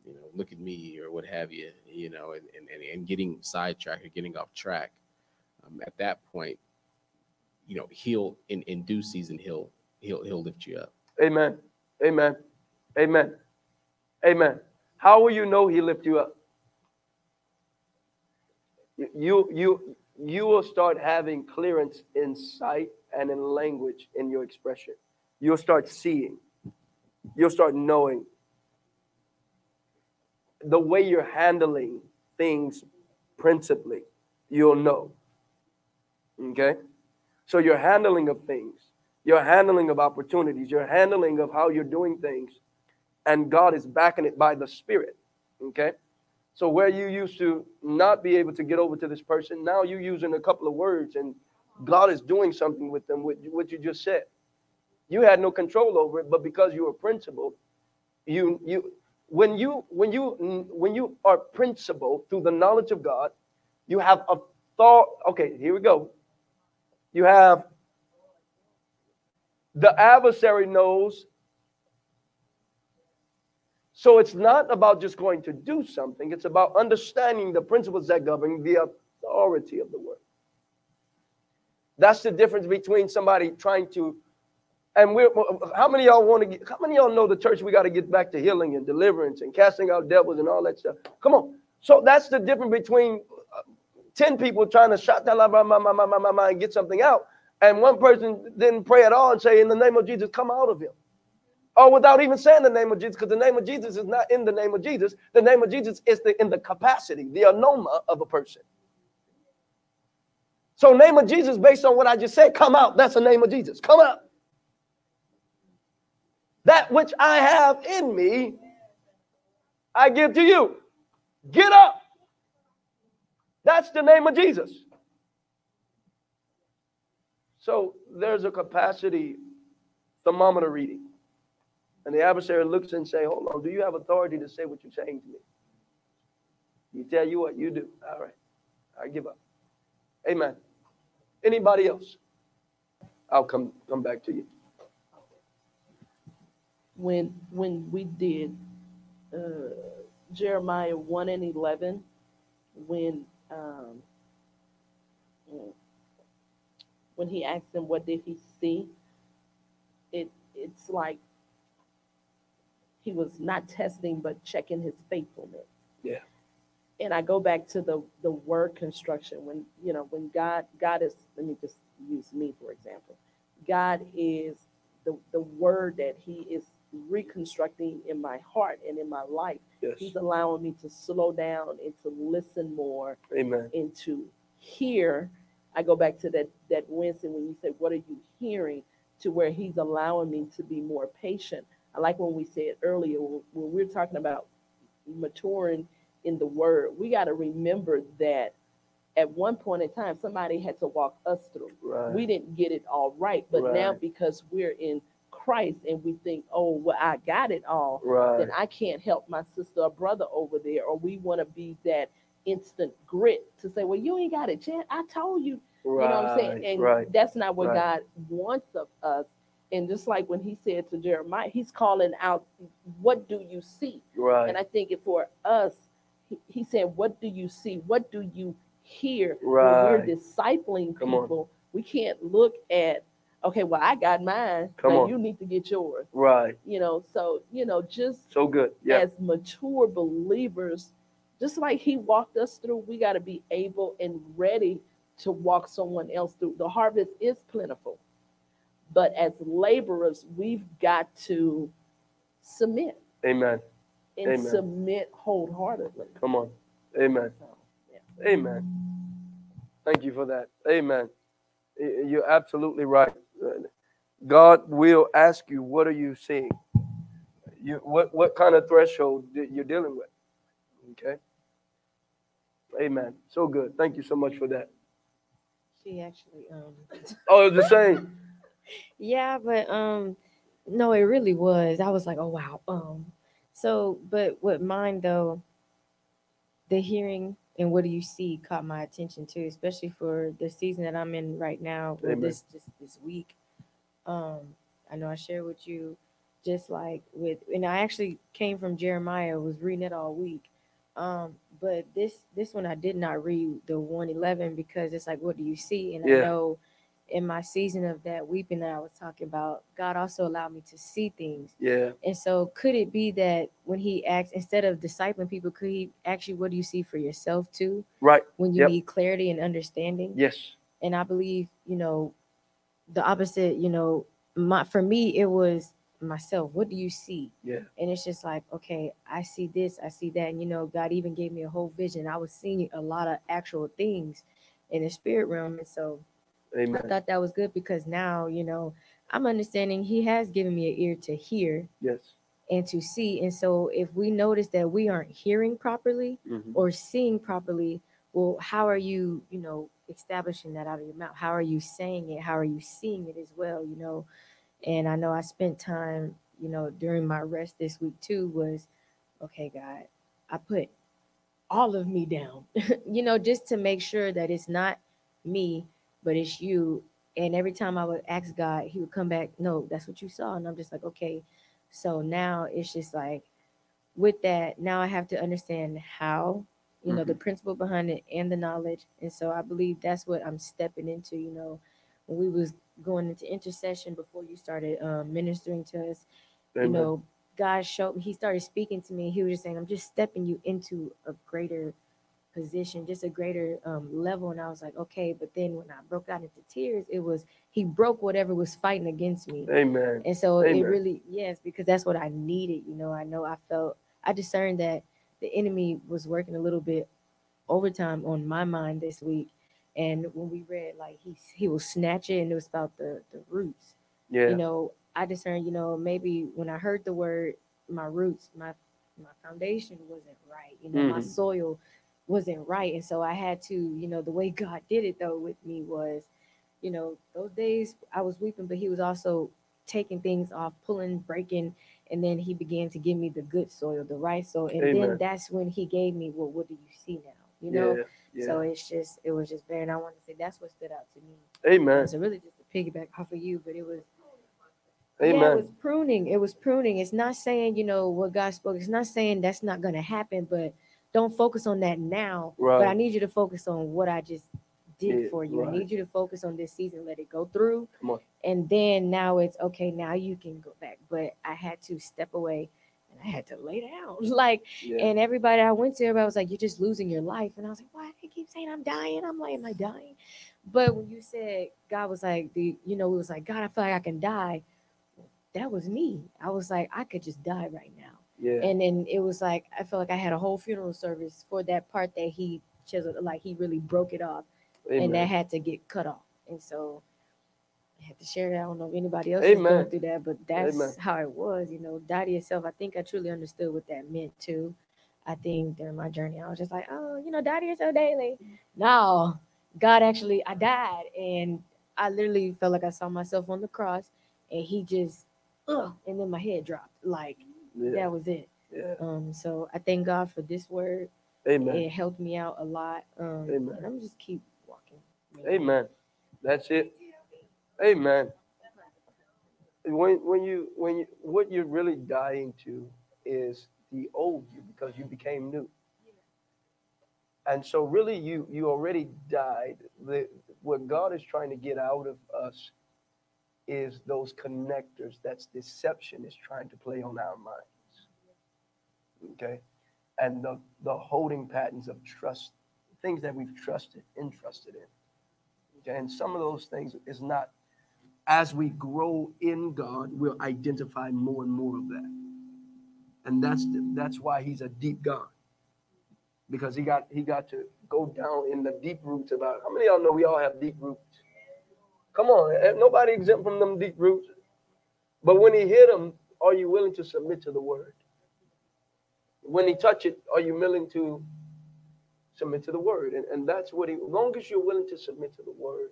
you know look at me or what have you you know and and, and getting sidetracked or getting off track um, at that point you know he'll in in due season he'll he'll he'll lift you up Amen. Amen. Amen. Amen. How will you know he lift you up? You you you, will start having clearance in sight and in language in your expression. You'll start seeing. You'll start knowing the way you're handling things principally. You'll know. Okay? So your handling of things, your handling of opportunities, your handling of how you're doing things, and God is backing it by the Spirit. Okay? So where you used to not be able to get over to this person, now you're using a couple of words and God is doing something with them with what you just said. You had no control over it, but because you were principled, you you when you when you when you are principled through the knowledge of God, you have a thought. Okay, here we go. You have the adversary knows. So it's not about just going to do something, it's about understanding the principles that govern the authority of the word. That's the difference between somebody trying to and we're how many y'all want to get how many y'all know the church we got to get back to healing and deliverance and casting out devils and all that stuff? Come on. So that's the difference between uh, 10 people trying to shut down my mind and get something out and one person didn't pray at all and say in the name of jesus come out of him or without even saying the name of jesus because the name of jesus is not in the name of jesus the name of jesus is the, in the capacity the onoma of a person so name of jesus based on what i just said come out that's the name of jesus come out that which I have in me, I give to you. Get up. That's the name of Jesus. So there's a capacity thermometer reading. And the adversary looks and say, hold on, do you have authority to say what you're saying to me? You tell you what you do. All right. I give up. Amen. Anybody else? I'll come come back to you when when we did uh, Jeremiah one and eleven, when um, when he asked him what did he see, it it's like he was not testing but checking his faithfulness. Yeah. And I go back to the the word construction when you know when God God is let me just use me for example. God is the the word that he is reconstructing in my heart and in my life. Yes. He's allowing me to slow down and to listen more Amen. and to hear. I go back to that that Winston when you say, "What are you hearing?" To where he's allowing me to be more patient. I like when we said earlier when, we're talking about maturing in the word. We got to remember that at one point in time somebody had to walk us through. Right. We didn't get it all right, but now because we're in Christ and we think, oh, well, I got it all, Right. then I can't help my sister or brother over there. Or we want to be that instant grit to say, well, you ain't got it, Chad. I told you. Right. You know what I'm saying? And right. that's not what Right. God wants of us. And just like when he said to Jeremiah, he's calling out, what do you see? Right. And I think it for us, he, said, what do you see? What do you hear? When Right. we're discipling Come on. people, we can't look at, okay, well, I got mine. Come now on. you need to get yours. right. You know, so, you know, just So good. Yeah. as mature believers, just like he walked us through, we got to be able and ready to walk someone else through. The harvest is plentiful, but as laborers, we've got to submit Amen. and Amen. submit wholeheartedly. Come on. Amen. So, yeah. Amen. Thank you for that. Amen. You're absolutely right. God will ask you, what are you seeing? You what what kind of threshold you're dealing with? Okay. Amen. So good. Thank you so much for that. She actually, um, Oh, it's the same. yeah, but um, no, it really was. I was like, oh wow. Um, so, but what mine though, the hearing and what do you see caught my attention too, especially for the season that I'm in right now. Or this this this week. Um, I know I shared with you, just like with, and I actually came from Jeremiah. Was reading it all week. Um, but this this one I did not read the 111 because it's like, what do you see? And Yeah. I know in my season of that weeping that I was talking about, God also allowed me to see things. Yeah. And so could it be that when he acts instead of discipling people, could he actually what do you see for yourself too? Right. When you Yep. need clarity and understanding? Yes. And I believe, you know, the opposite, you know, my for me it was myself. What do you see? Yeah. And it's just like, okay, I see this, I see that. And you know, God even gave me a whole vision. I was seeing a lot of actual things in the spirit realm. And so I thought that was good because now, you know, I'm understanding he has given me an ear to hear Yes. and to see. And so if we notice that we aren't hearing properly Mhm. or seeing properly, well, how are you, you know, establishing that out of your mouth? How are you saying it? How are you seeing it as well? You know, and I know I spent time, you know, during my rest this week too, was okay, God, I put all of me down, you know, just to make sure that it's not me, but it's you. And every time I would ask God, He would come back, no, that's what you saw. And I'm just like, okay. So now it's just like, with that, now I have to understand how, you know, the principle behind it and the knowledge. And so I believe that's what I'm stepping into, you know, when we was going into intercession before you started um, ministering to us, you know, God showed me, he started speaking to me. He was just saying, I'm just stepping you into a greater position, just a greater um, level. And I was like, okay. But then when I broke out into tears, it was, he broke whatever was fighting against me. Amen. And so it really, yes, because that's what I needed. You know, I know I felt, I discerned that the enemy was working a little bit overtime on my mind this week. And when we read, like, he, he will snatch it, and it was about the, the roots Yeah. you know i discerned you know maybe when i heard the word my roots my my foundation wasn't right you know my Mhm. soil wasn't right and so i had to you know the way god did it though with me was you know those days i was weeping but he was also taking things off pulling breaking and then he began to give me the good soil the right soil and then that's when he gave me well what do you see now you know yeah. Yeah. so it's just it was just very and i want to say that's what stood out to me Amen. so really just to piggyback off of you but it was Amen. yeah, it was pruning. It was pruning. It's not saying, you know, what God spoke. It's not saying that's not going to happen, but don't focus on that now. But I need you to focus on what I just did Yeah, for you. I need you to focus on this season, let it go through. Come on. And then now it's okay, now you can go back. But I had to step away and I had to lay down. Like, yeah. and everybody I went to, everybody was like, You're just losing your life. And I was like, Why? do They keep saying I'm dying. I'm like, Am I dying? But when you said God was like, the, you know, it was like, God, I feel like I can die. That was me. I was like, I could just die right now. Yeah. And then it was like, I felt like I had a whole funeral service for that part that he chiseled, like he really broke it off and that had to get cut off. And so I had to share that. I don't know if anybody else is going through that, but that's Amen. how it was. You know, die to yourself. I think I truly understood what that meant too. I think during my journey, I was just like, oh, you know, die to yourself daily. No, God actually, I died, and I literally felt like I saw myself on the cross, and He just, ugh, and then my head dropped. Like yeah. that was it. yeah. Um, so I thank God for this word. Amen. It helped me out a lot. Um, Amen. I'm just keep walking. Amen. That's it. Amen. When when you when you what you're really dying to is the old you because you became new. And so really you you already died. The what God is trying to get out of us is those connectors that's deception is trying to play on our minds. Okay? And the the holding patterns of trust, things that we've trusted, entrusted in. Okay, and some of those things is not as we grow in God, we'll identify more and more of that. And that's the, that's why he's a deep God. Because he got he got to go down in the deep roots about how many of y'all know we all have deep roots? Come on, eh, nobody exempt from them deep roots. But when he hit them, are you willing to submit to the word? When he touch it, are you willing to submit to the word. And, and that's what he, long as you're willing to submit to the word,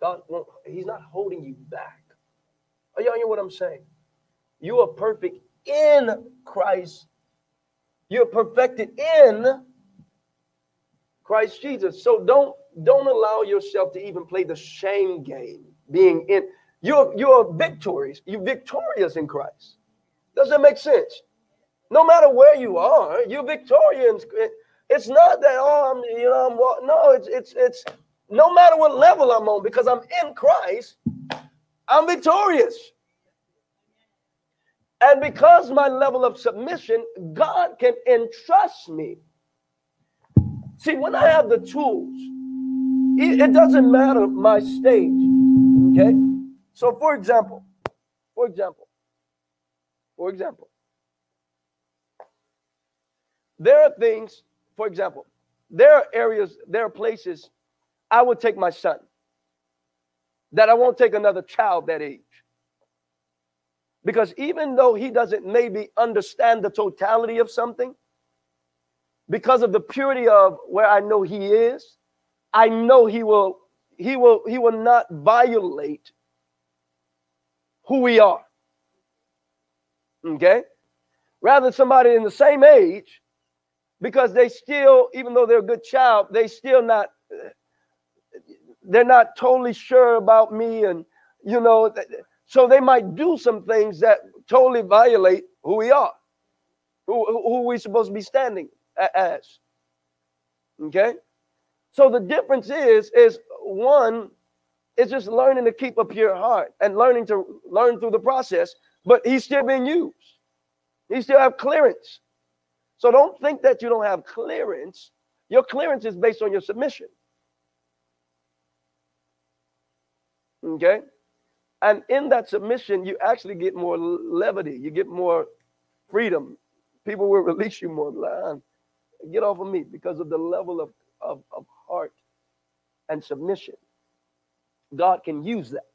God won't, he's not holding you back. Are y'all hear what I'm saying? You are perfect in Christ. You're perfected in Christ Jesus. So don't don't allow yourself to even play the shame game. Being in you're you're victorious. You're victorious in Christ. Does that make sense? No matter where you are, you're victorious. It's not that oh I'm you know I'm no it's it's it's no matter what level I'm on because I'm in Christ, I'm victorious. And because my level of submission, God can entrust me. See, when I have the tools, it, it doesn't matter my stage. Okay? So for example, for example, for example, there are things, for example, there are areas, there are places I would take my son. that I won't take another child that age. Because even though he doesn't maybe understand the totality of something, because of the purity of where I know he is, I know he will he will he will not violate who we are. Okay? Rather somebody in the same age because they still even though they're a good child, they still not they're not totally sure about me and you know so they might do some things that totally violate who we are who, who we supposed to be standing as okay so the difference is is one is just learning to keep a pure heart and learning to learn through the process but he's still being used he still have clearance so don't think that you don't have clearance your clearance is based on your submission Okay. And in that submission, you actually get more levity, you get more freedom. People will release you more. Like, ah, get off of me because of the level of, of, of heart and submission. God can use that.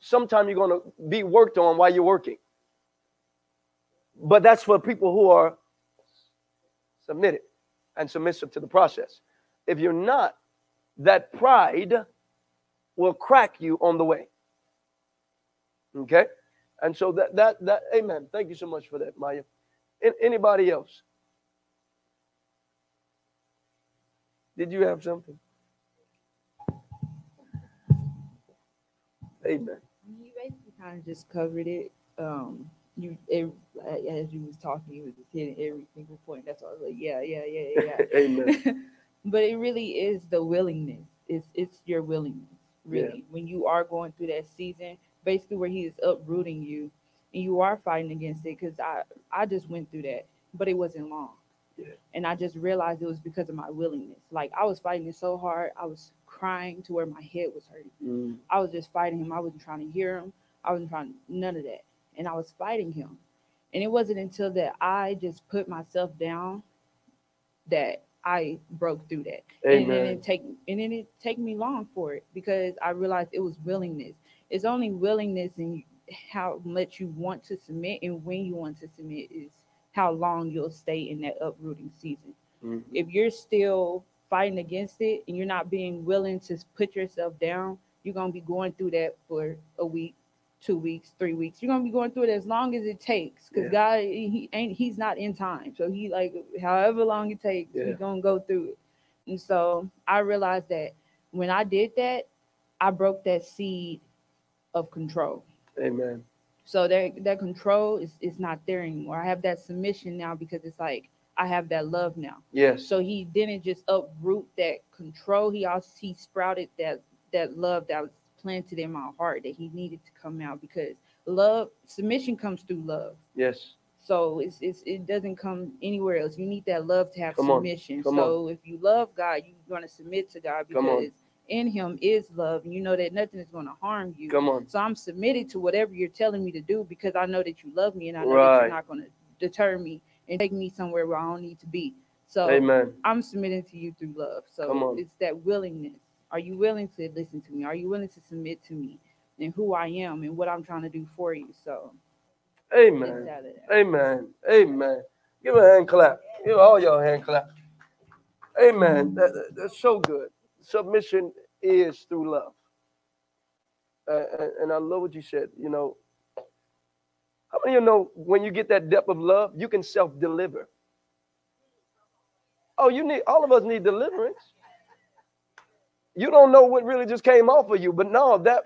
Sometimes you're going to be worked on while you're working. But that's for people who are submitted and submissive to the process. If you're not, that pride will crack you on the way. Okay? And so that that that amen. Thank you so much for that, Maya. anybody else? Did you have something? Amen. You basically kind of just covered it. Um, you it, as you was talking, you was just hitting every single point. That's all. I was like, yeah, yeah, yeah, yeah. Amen. but it really is the willingness. It's it's your willingness really yeah. when you are going through that season basically where he is uprooting you and you are fighting against it because i i just went through that but it wasn't long yeah. and i just realized it was because of my willingness like i was fighting it so hard i was crying to where my head was hurting mm. i was just fighting him i wasn't trying to hear him i wasn't trying none of that and i was fighting him and it wasn't until that i just put myself down that I broke through that. Amen. And then it take and then it take me long for it because I realized it was willingness. It's only willingness and how much you want to submit and when you want to submit is how long you'll stay in that uprooting season. Mm-hmm. If you're still fighting against it and you're not being willing to put yourself down, you're gonna be going through that for a week, two weeks, three weeks. You're gonna be going through it as long as it takes, because yeah. God he ain't he's not in time. So he like however long it takes, yeah. he's gonna go through it. And so I realized that when I did that, I broke that seed of control. Amen. So that that control is is not there anymore. I have that submission now because it's like I have that love now. Yes. So he didn't just uproot that control. He also he sprouted that that love that was planted in my heart that he needed to come out because love submission comes through love. Yes. So it's, it's it doesn't come anywhere else. You need that love to have come submission. So on. if you love God, you're going to submit to God because in Him is love, and you know that nothing is going to harm you. Come on. So I'm submitted to whatever you're telling me to do because I know that you love me and I know right. that you're not going to deter me and take me somewhere where I don't need to be. So Amen. I'm submitting to you through love. So it's that willingness. Are you willing to listen to me? Are you willing to submit to me and who I am and what I'm trying to do for you? So, Amen. Amen. Amen. Give a hand clap. Give all your hand clap. Amen. That, that, that's so good. Submission is through love. Uh, and, I love what you said. You know, how many of you know when you get that depth of love, you can self deliver? Oh, you need all of us need deliverance you don't know what really just came off of you. But no, that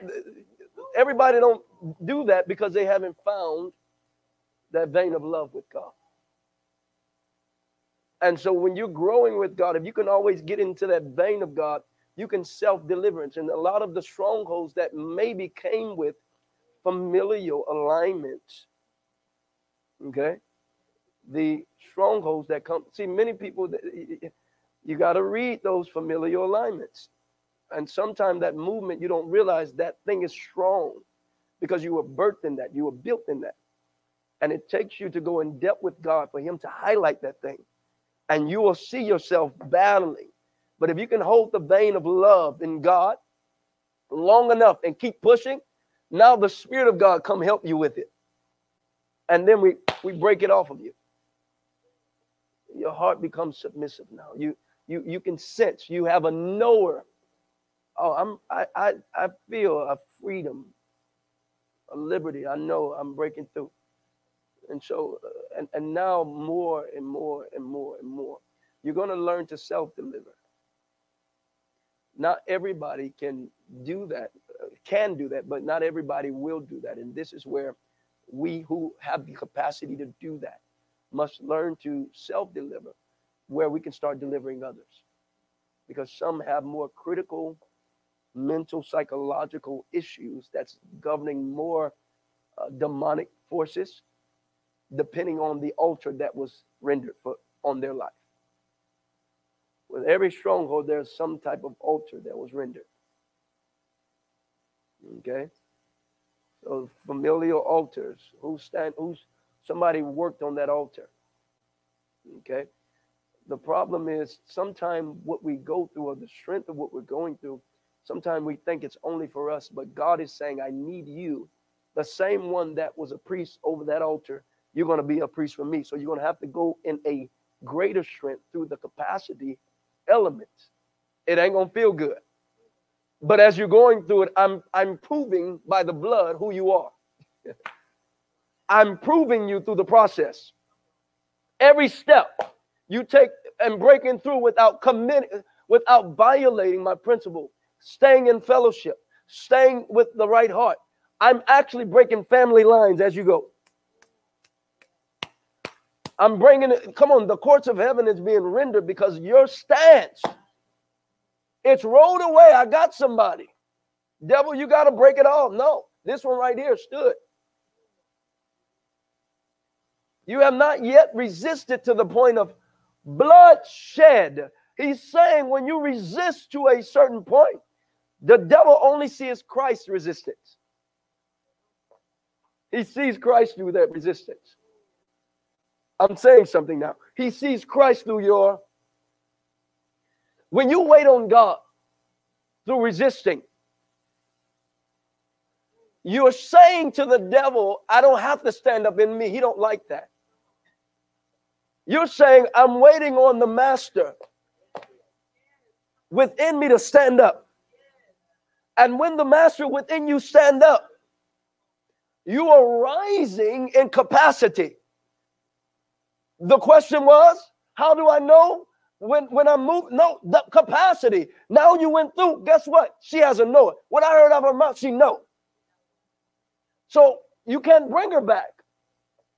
everybody don't do that because they haven't found that vein of love with God. And so when you're growing with God, if you can always get into that vein of God, you can self-deliverance. And a lot of the strongholds that maybe came with familial alignments. Okay. The strongholds that come, see, many people, you got to read those familial alignments. And sometimes that movement, you don't realize that thing is strong because you were birthed in that, you were built in that. And it takes you to go in depth with God for Him to highlight that thing. And you will see yourself battling. But if you can hold the vein of love in God long enough and keep pushing, now the Spirit of God come help you with it. And then we, we break it off of you. Your heart becomes submissive now. You you you can sense you have a knower. Oh, I'm I I, I feel a freedom, a liberty. I know I'm breaking through. And so uh, and, and now more and more and more and more. You're going to learn to self-deliver. Not everybody can do that, uh, can do that, but not everybody will do that. And this is where we who have the capacity to do that must learn to self deliver where we can start delivering others. Because some have more critical mental, psychological issues that's governing more uh, demonic forces, depending on the altar that was rendered for, on their life. With every stronghold, there's some type of altar that was rendered. Okay? So familial altars. Who stand who's somebody worked on that altar? Okay. The problem is sometimes what we go through or the strength of what we're going through, sometimes we think it's only for us, but God is saying, I need you. The same one that was a priest over that altar, you're going to be a priest for me. So you're going to have to go in a greater strength through the capacity elements. It ain't going to feel good. But as you're going through it, I'm I'm proving by the blood who you are. I'm proving you through the process. Every step you take and breaking through without committing, without violating my principle, staying in fellowship, staying with the right heart. I'm actually breaking family lines as you go. I'm bringing it. Come on, the courts of heaven is being rendered because your stance it's rolled away. I got somebody. Devil, you got to break it off. No, this one right here stood. You have not yet resisted to the point of bloodshed. He's saying when you resist to a certain point, the devil only sees Christ's resistance. He sees Christ through that resistance. I'm saying something now. He sees Christ through your when you wait on God through resisting, you're saying to the devil, I don't have to stand up in me. He don't like that. You're saying, I'm waiting on the master within me to stand up. And when the master within you stand up, you are rising in capacity. The question was, how do I know? when when I move, no, the capacity. Now you went through. Guess what? She has a know it. What I heard out of her mouth, she know. So you can't bring her back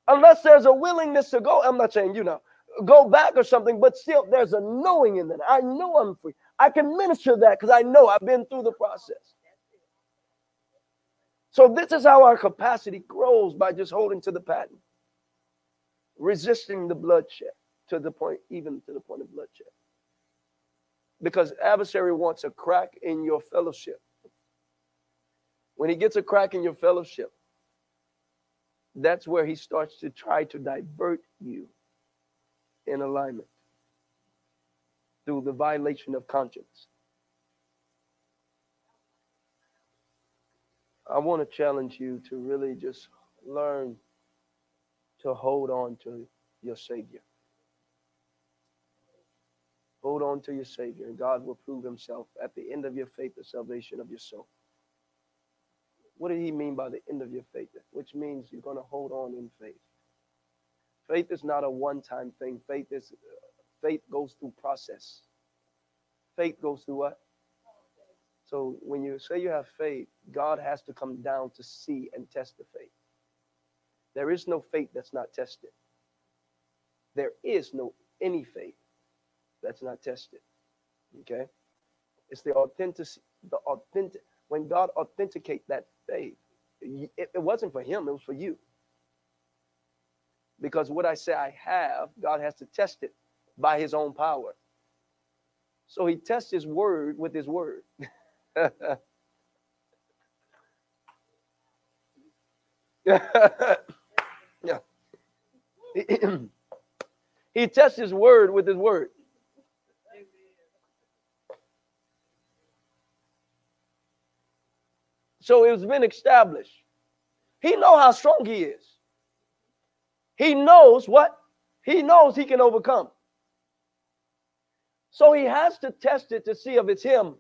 unless there's a willingness to go. I'm not saying you know go back or something, but still there's a knowing in that. I know I'm free. I can minister that because I know I've been through the process. So this is how our capacity grows by just holding to the pattern, resisting the bloodshed to the point, even to the point of bloodshed. Because adversary wants a crack in your fellowship. When he gets a crack in your fellowship, that's where he starts to try to divert you in alignment through the violation of conscience. I want to challenge you to really just learn to hold on to your Savior. Hold on to your Savior, and God will prove himself at the end of your faith, the salvation of your soul. What did he mean by the end of your faith? Which means you're going to hold on in faith. Faith is not a one-time thing. Faith is faith goes through process. Faith goes through what? So when you say you have faith, God has to come down to see and test the faith. There is no faith that's not tested. There is no any faith that's not tested. Okay? It's the authentic, the authentic, when God authenticate that faith, it, it wasn't for him, it was for you. Because what I say I have, God has to test it by his own power. So he tests his word with his word. he tests his word with his word. So it's been established. He know how strong he is. He knows what? He knows he can overcome. So he has to test it to see if it's him,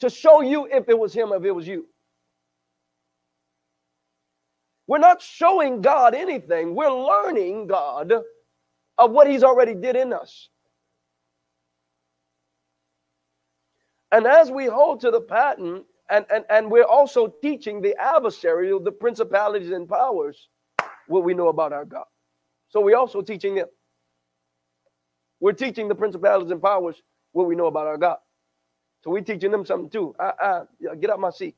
to show you if it was him, if it was you. We're not showing God anything. We're learning God of what he's already did in us. And as we hold to the pattern, and, and, and we're also teaching the adversary, the principalities and powers, what we know about our God. So we're also teaching them. We're teaching the principalities and powers what we know about our God. So we're teaching them something too. Uh, uh, yeah, get out my seat.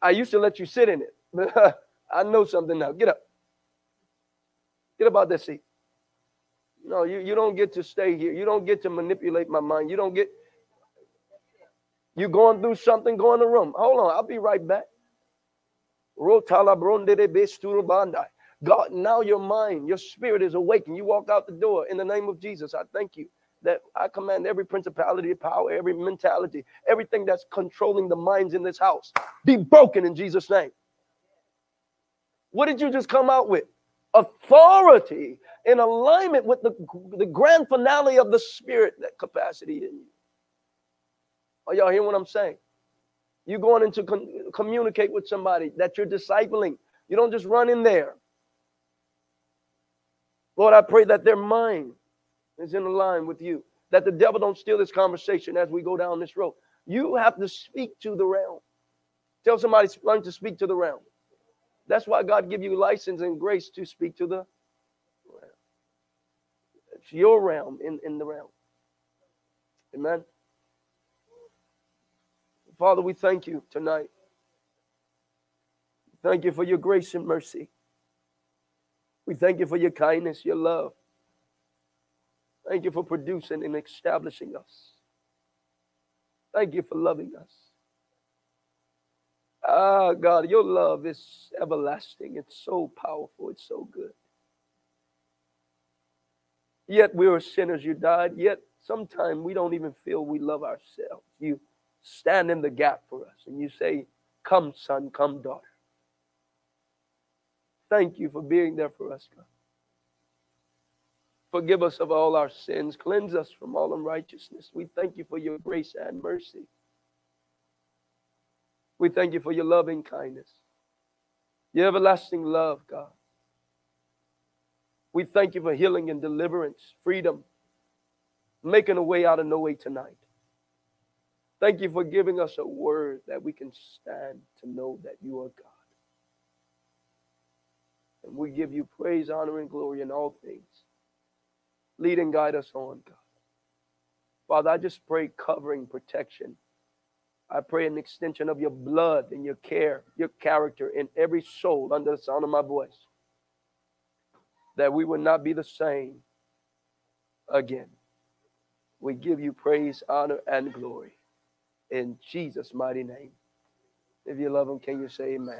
I used to let you sit in it. I know something now. Get up. Get up out that seat. No, you, you don't get to stay here. You don't get to manipulate my mind. You don't get you going through something, go in the room. Hold on, I'll be right back. God, now your mind, your spirit is awakened. You walk out the door in the name of Jesus. I thank you that I command every principality, power, every mentality, everything that's controlling the minds in this house be broken in Jesus' name. What did you just come out with? Authority in alignment with the, the grand finale of the spirit, that capacity in you. Are y'all hearing what I'm saying? You're going into con- communicate with somebody that you're discipling. You don't just run in there. Lord, I pray that their mind is in line with you. That the devil don't steal this conversation as we go down this road. You have to speak to the realm. Tell somebody learn to speak to the realm. That's why God give you license and grace to speak to the. It's your realm in, in the realm. Amen. Father, we thank you tonight. Thank you for your grace and mercy. We thank you for your kindness, your love. Thank you for producing and establishing us. Thank you for loving us. Ah, God, your love is everlasting. It's so powerful. It's so good. Yet we are sinners. You died. Yet sometimes we don't even feel we love ourselves. You stand in the gap for us and you say, Come, son, come, daughter. Thank you for being there for us, God. Forgive us of all our sins. Cleanse us from all unrighteousness. We thank you for your grace and mercy. We thank you for your loving kindness, your everlasting love, God. We thank you for healing and deliverance, freedom, making a way out of no way tonight. Thank you for giving us a word that we can stand to know that you are God. And we give you praise, honor, and glory in all things. Lead and guide us on, God. Father, I just pray covering, protection. I pray an extension of your blood and your care, your character in every soul under the sound of my voice. That we would not be the same again. We give you praise, honor, and glory in Jesus' mighty name. If you love him, can you say amen?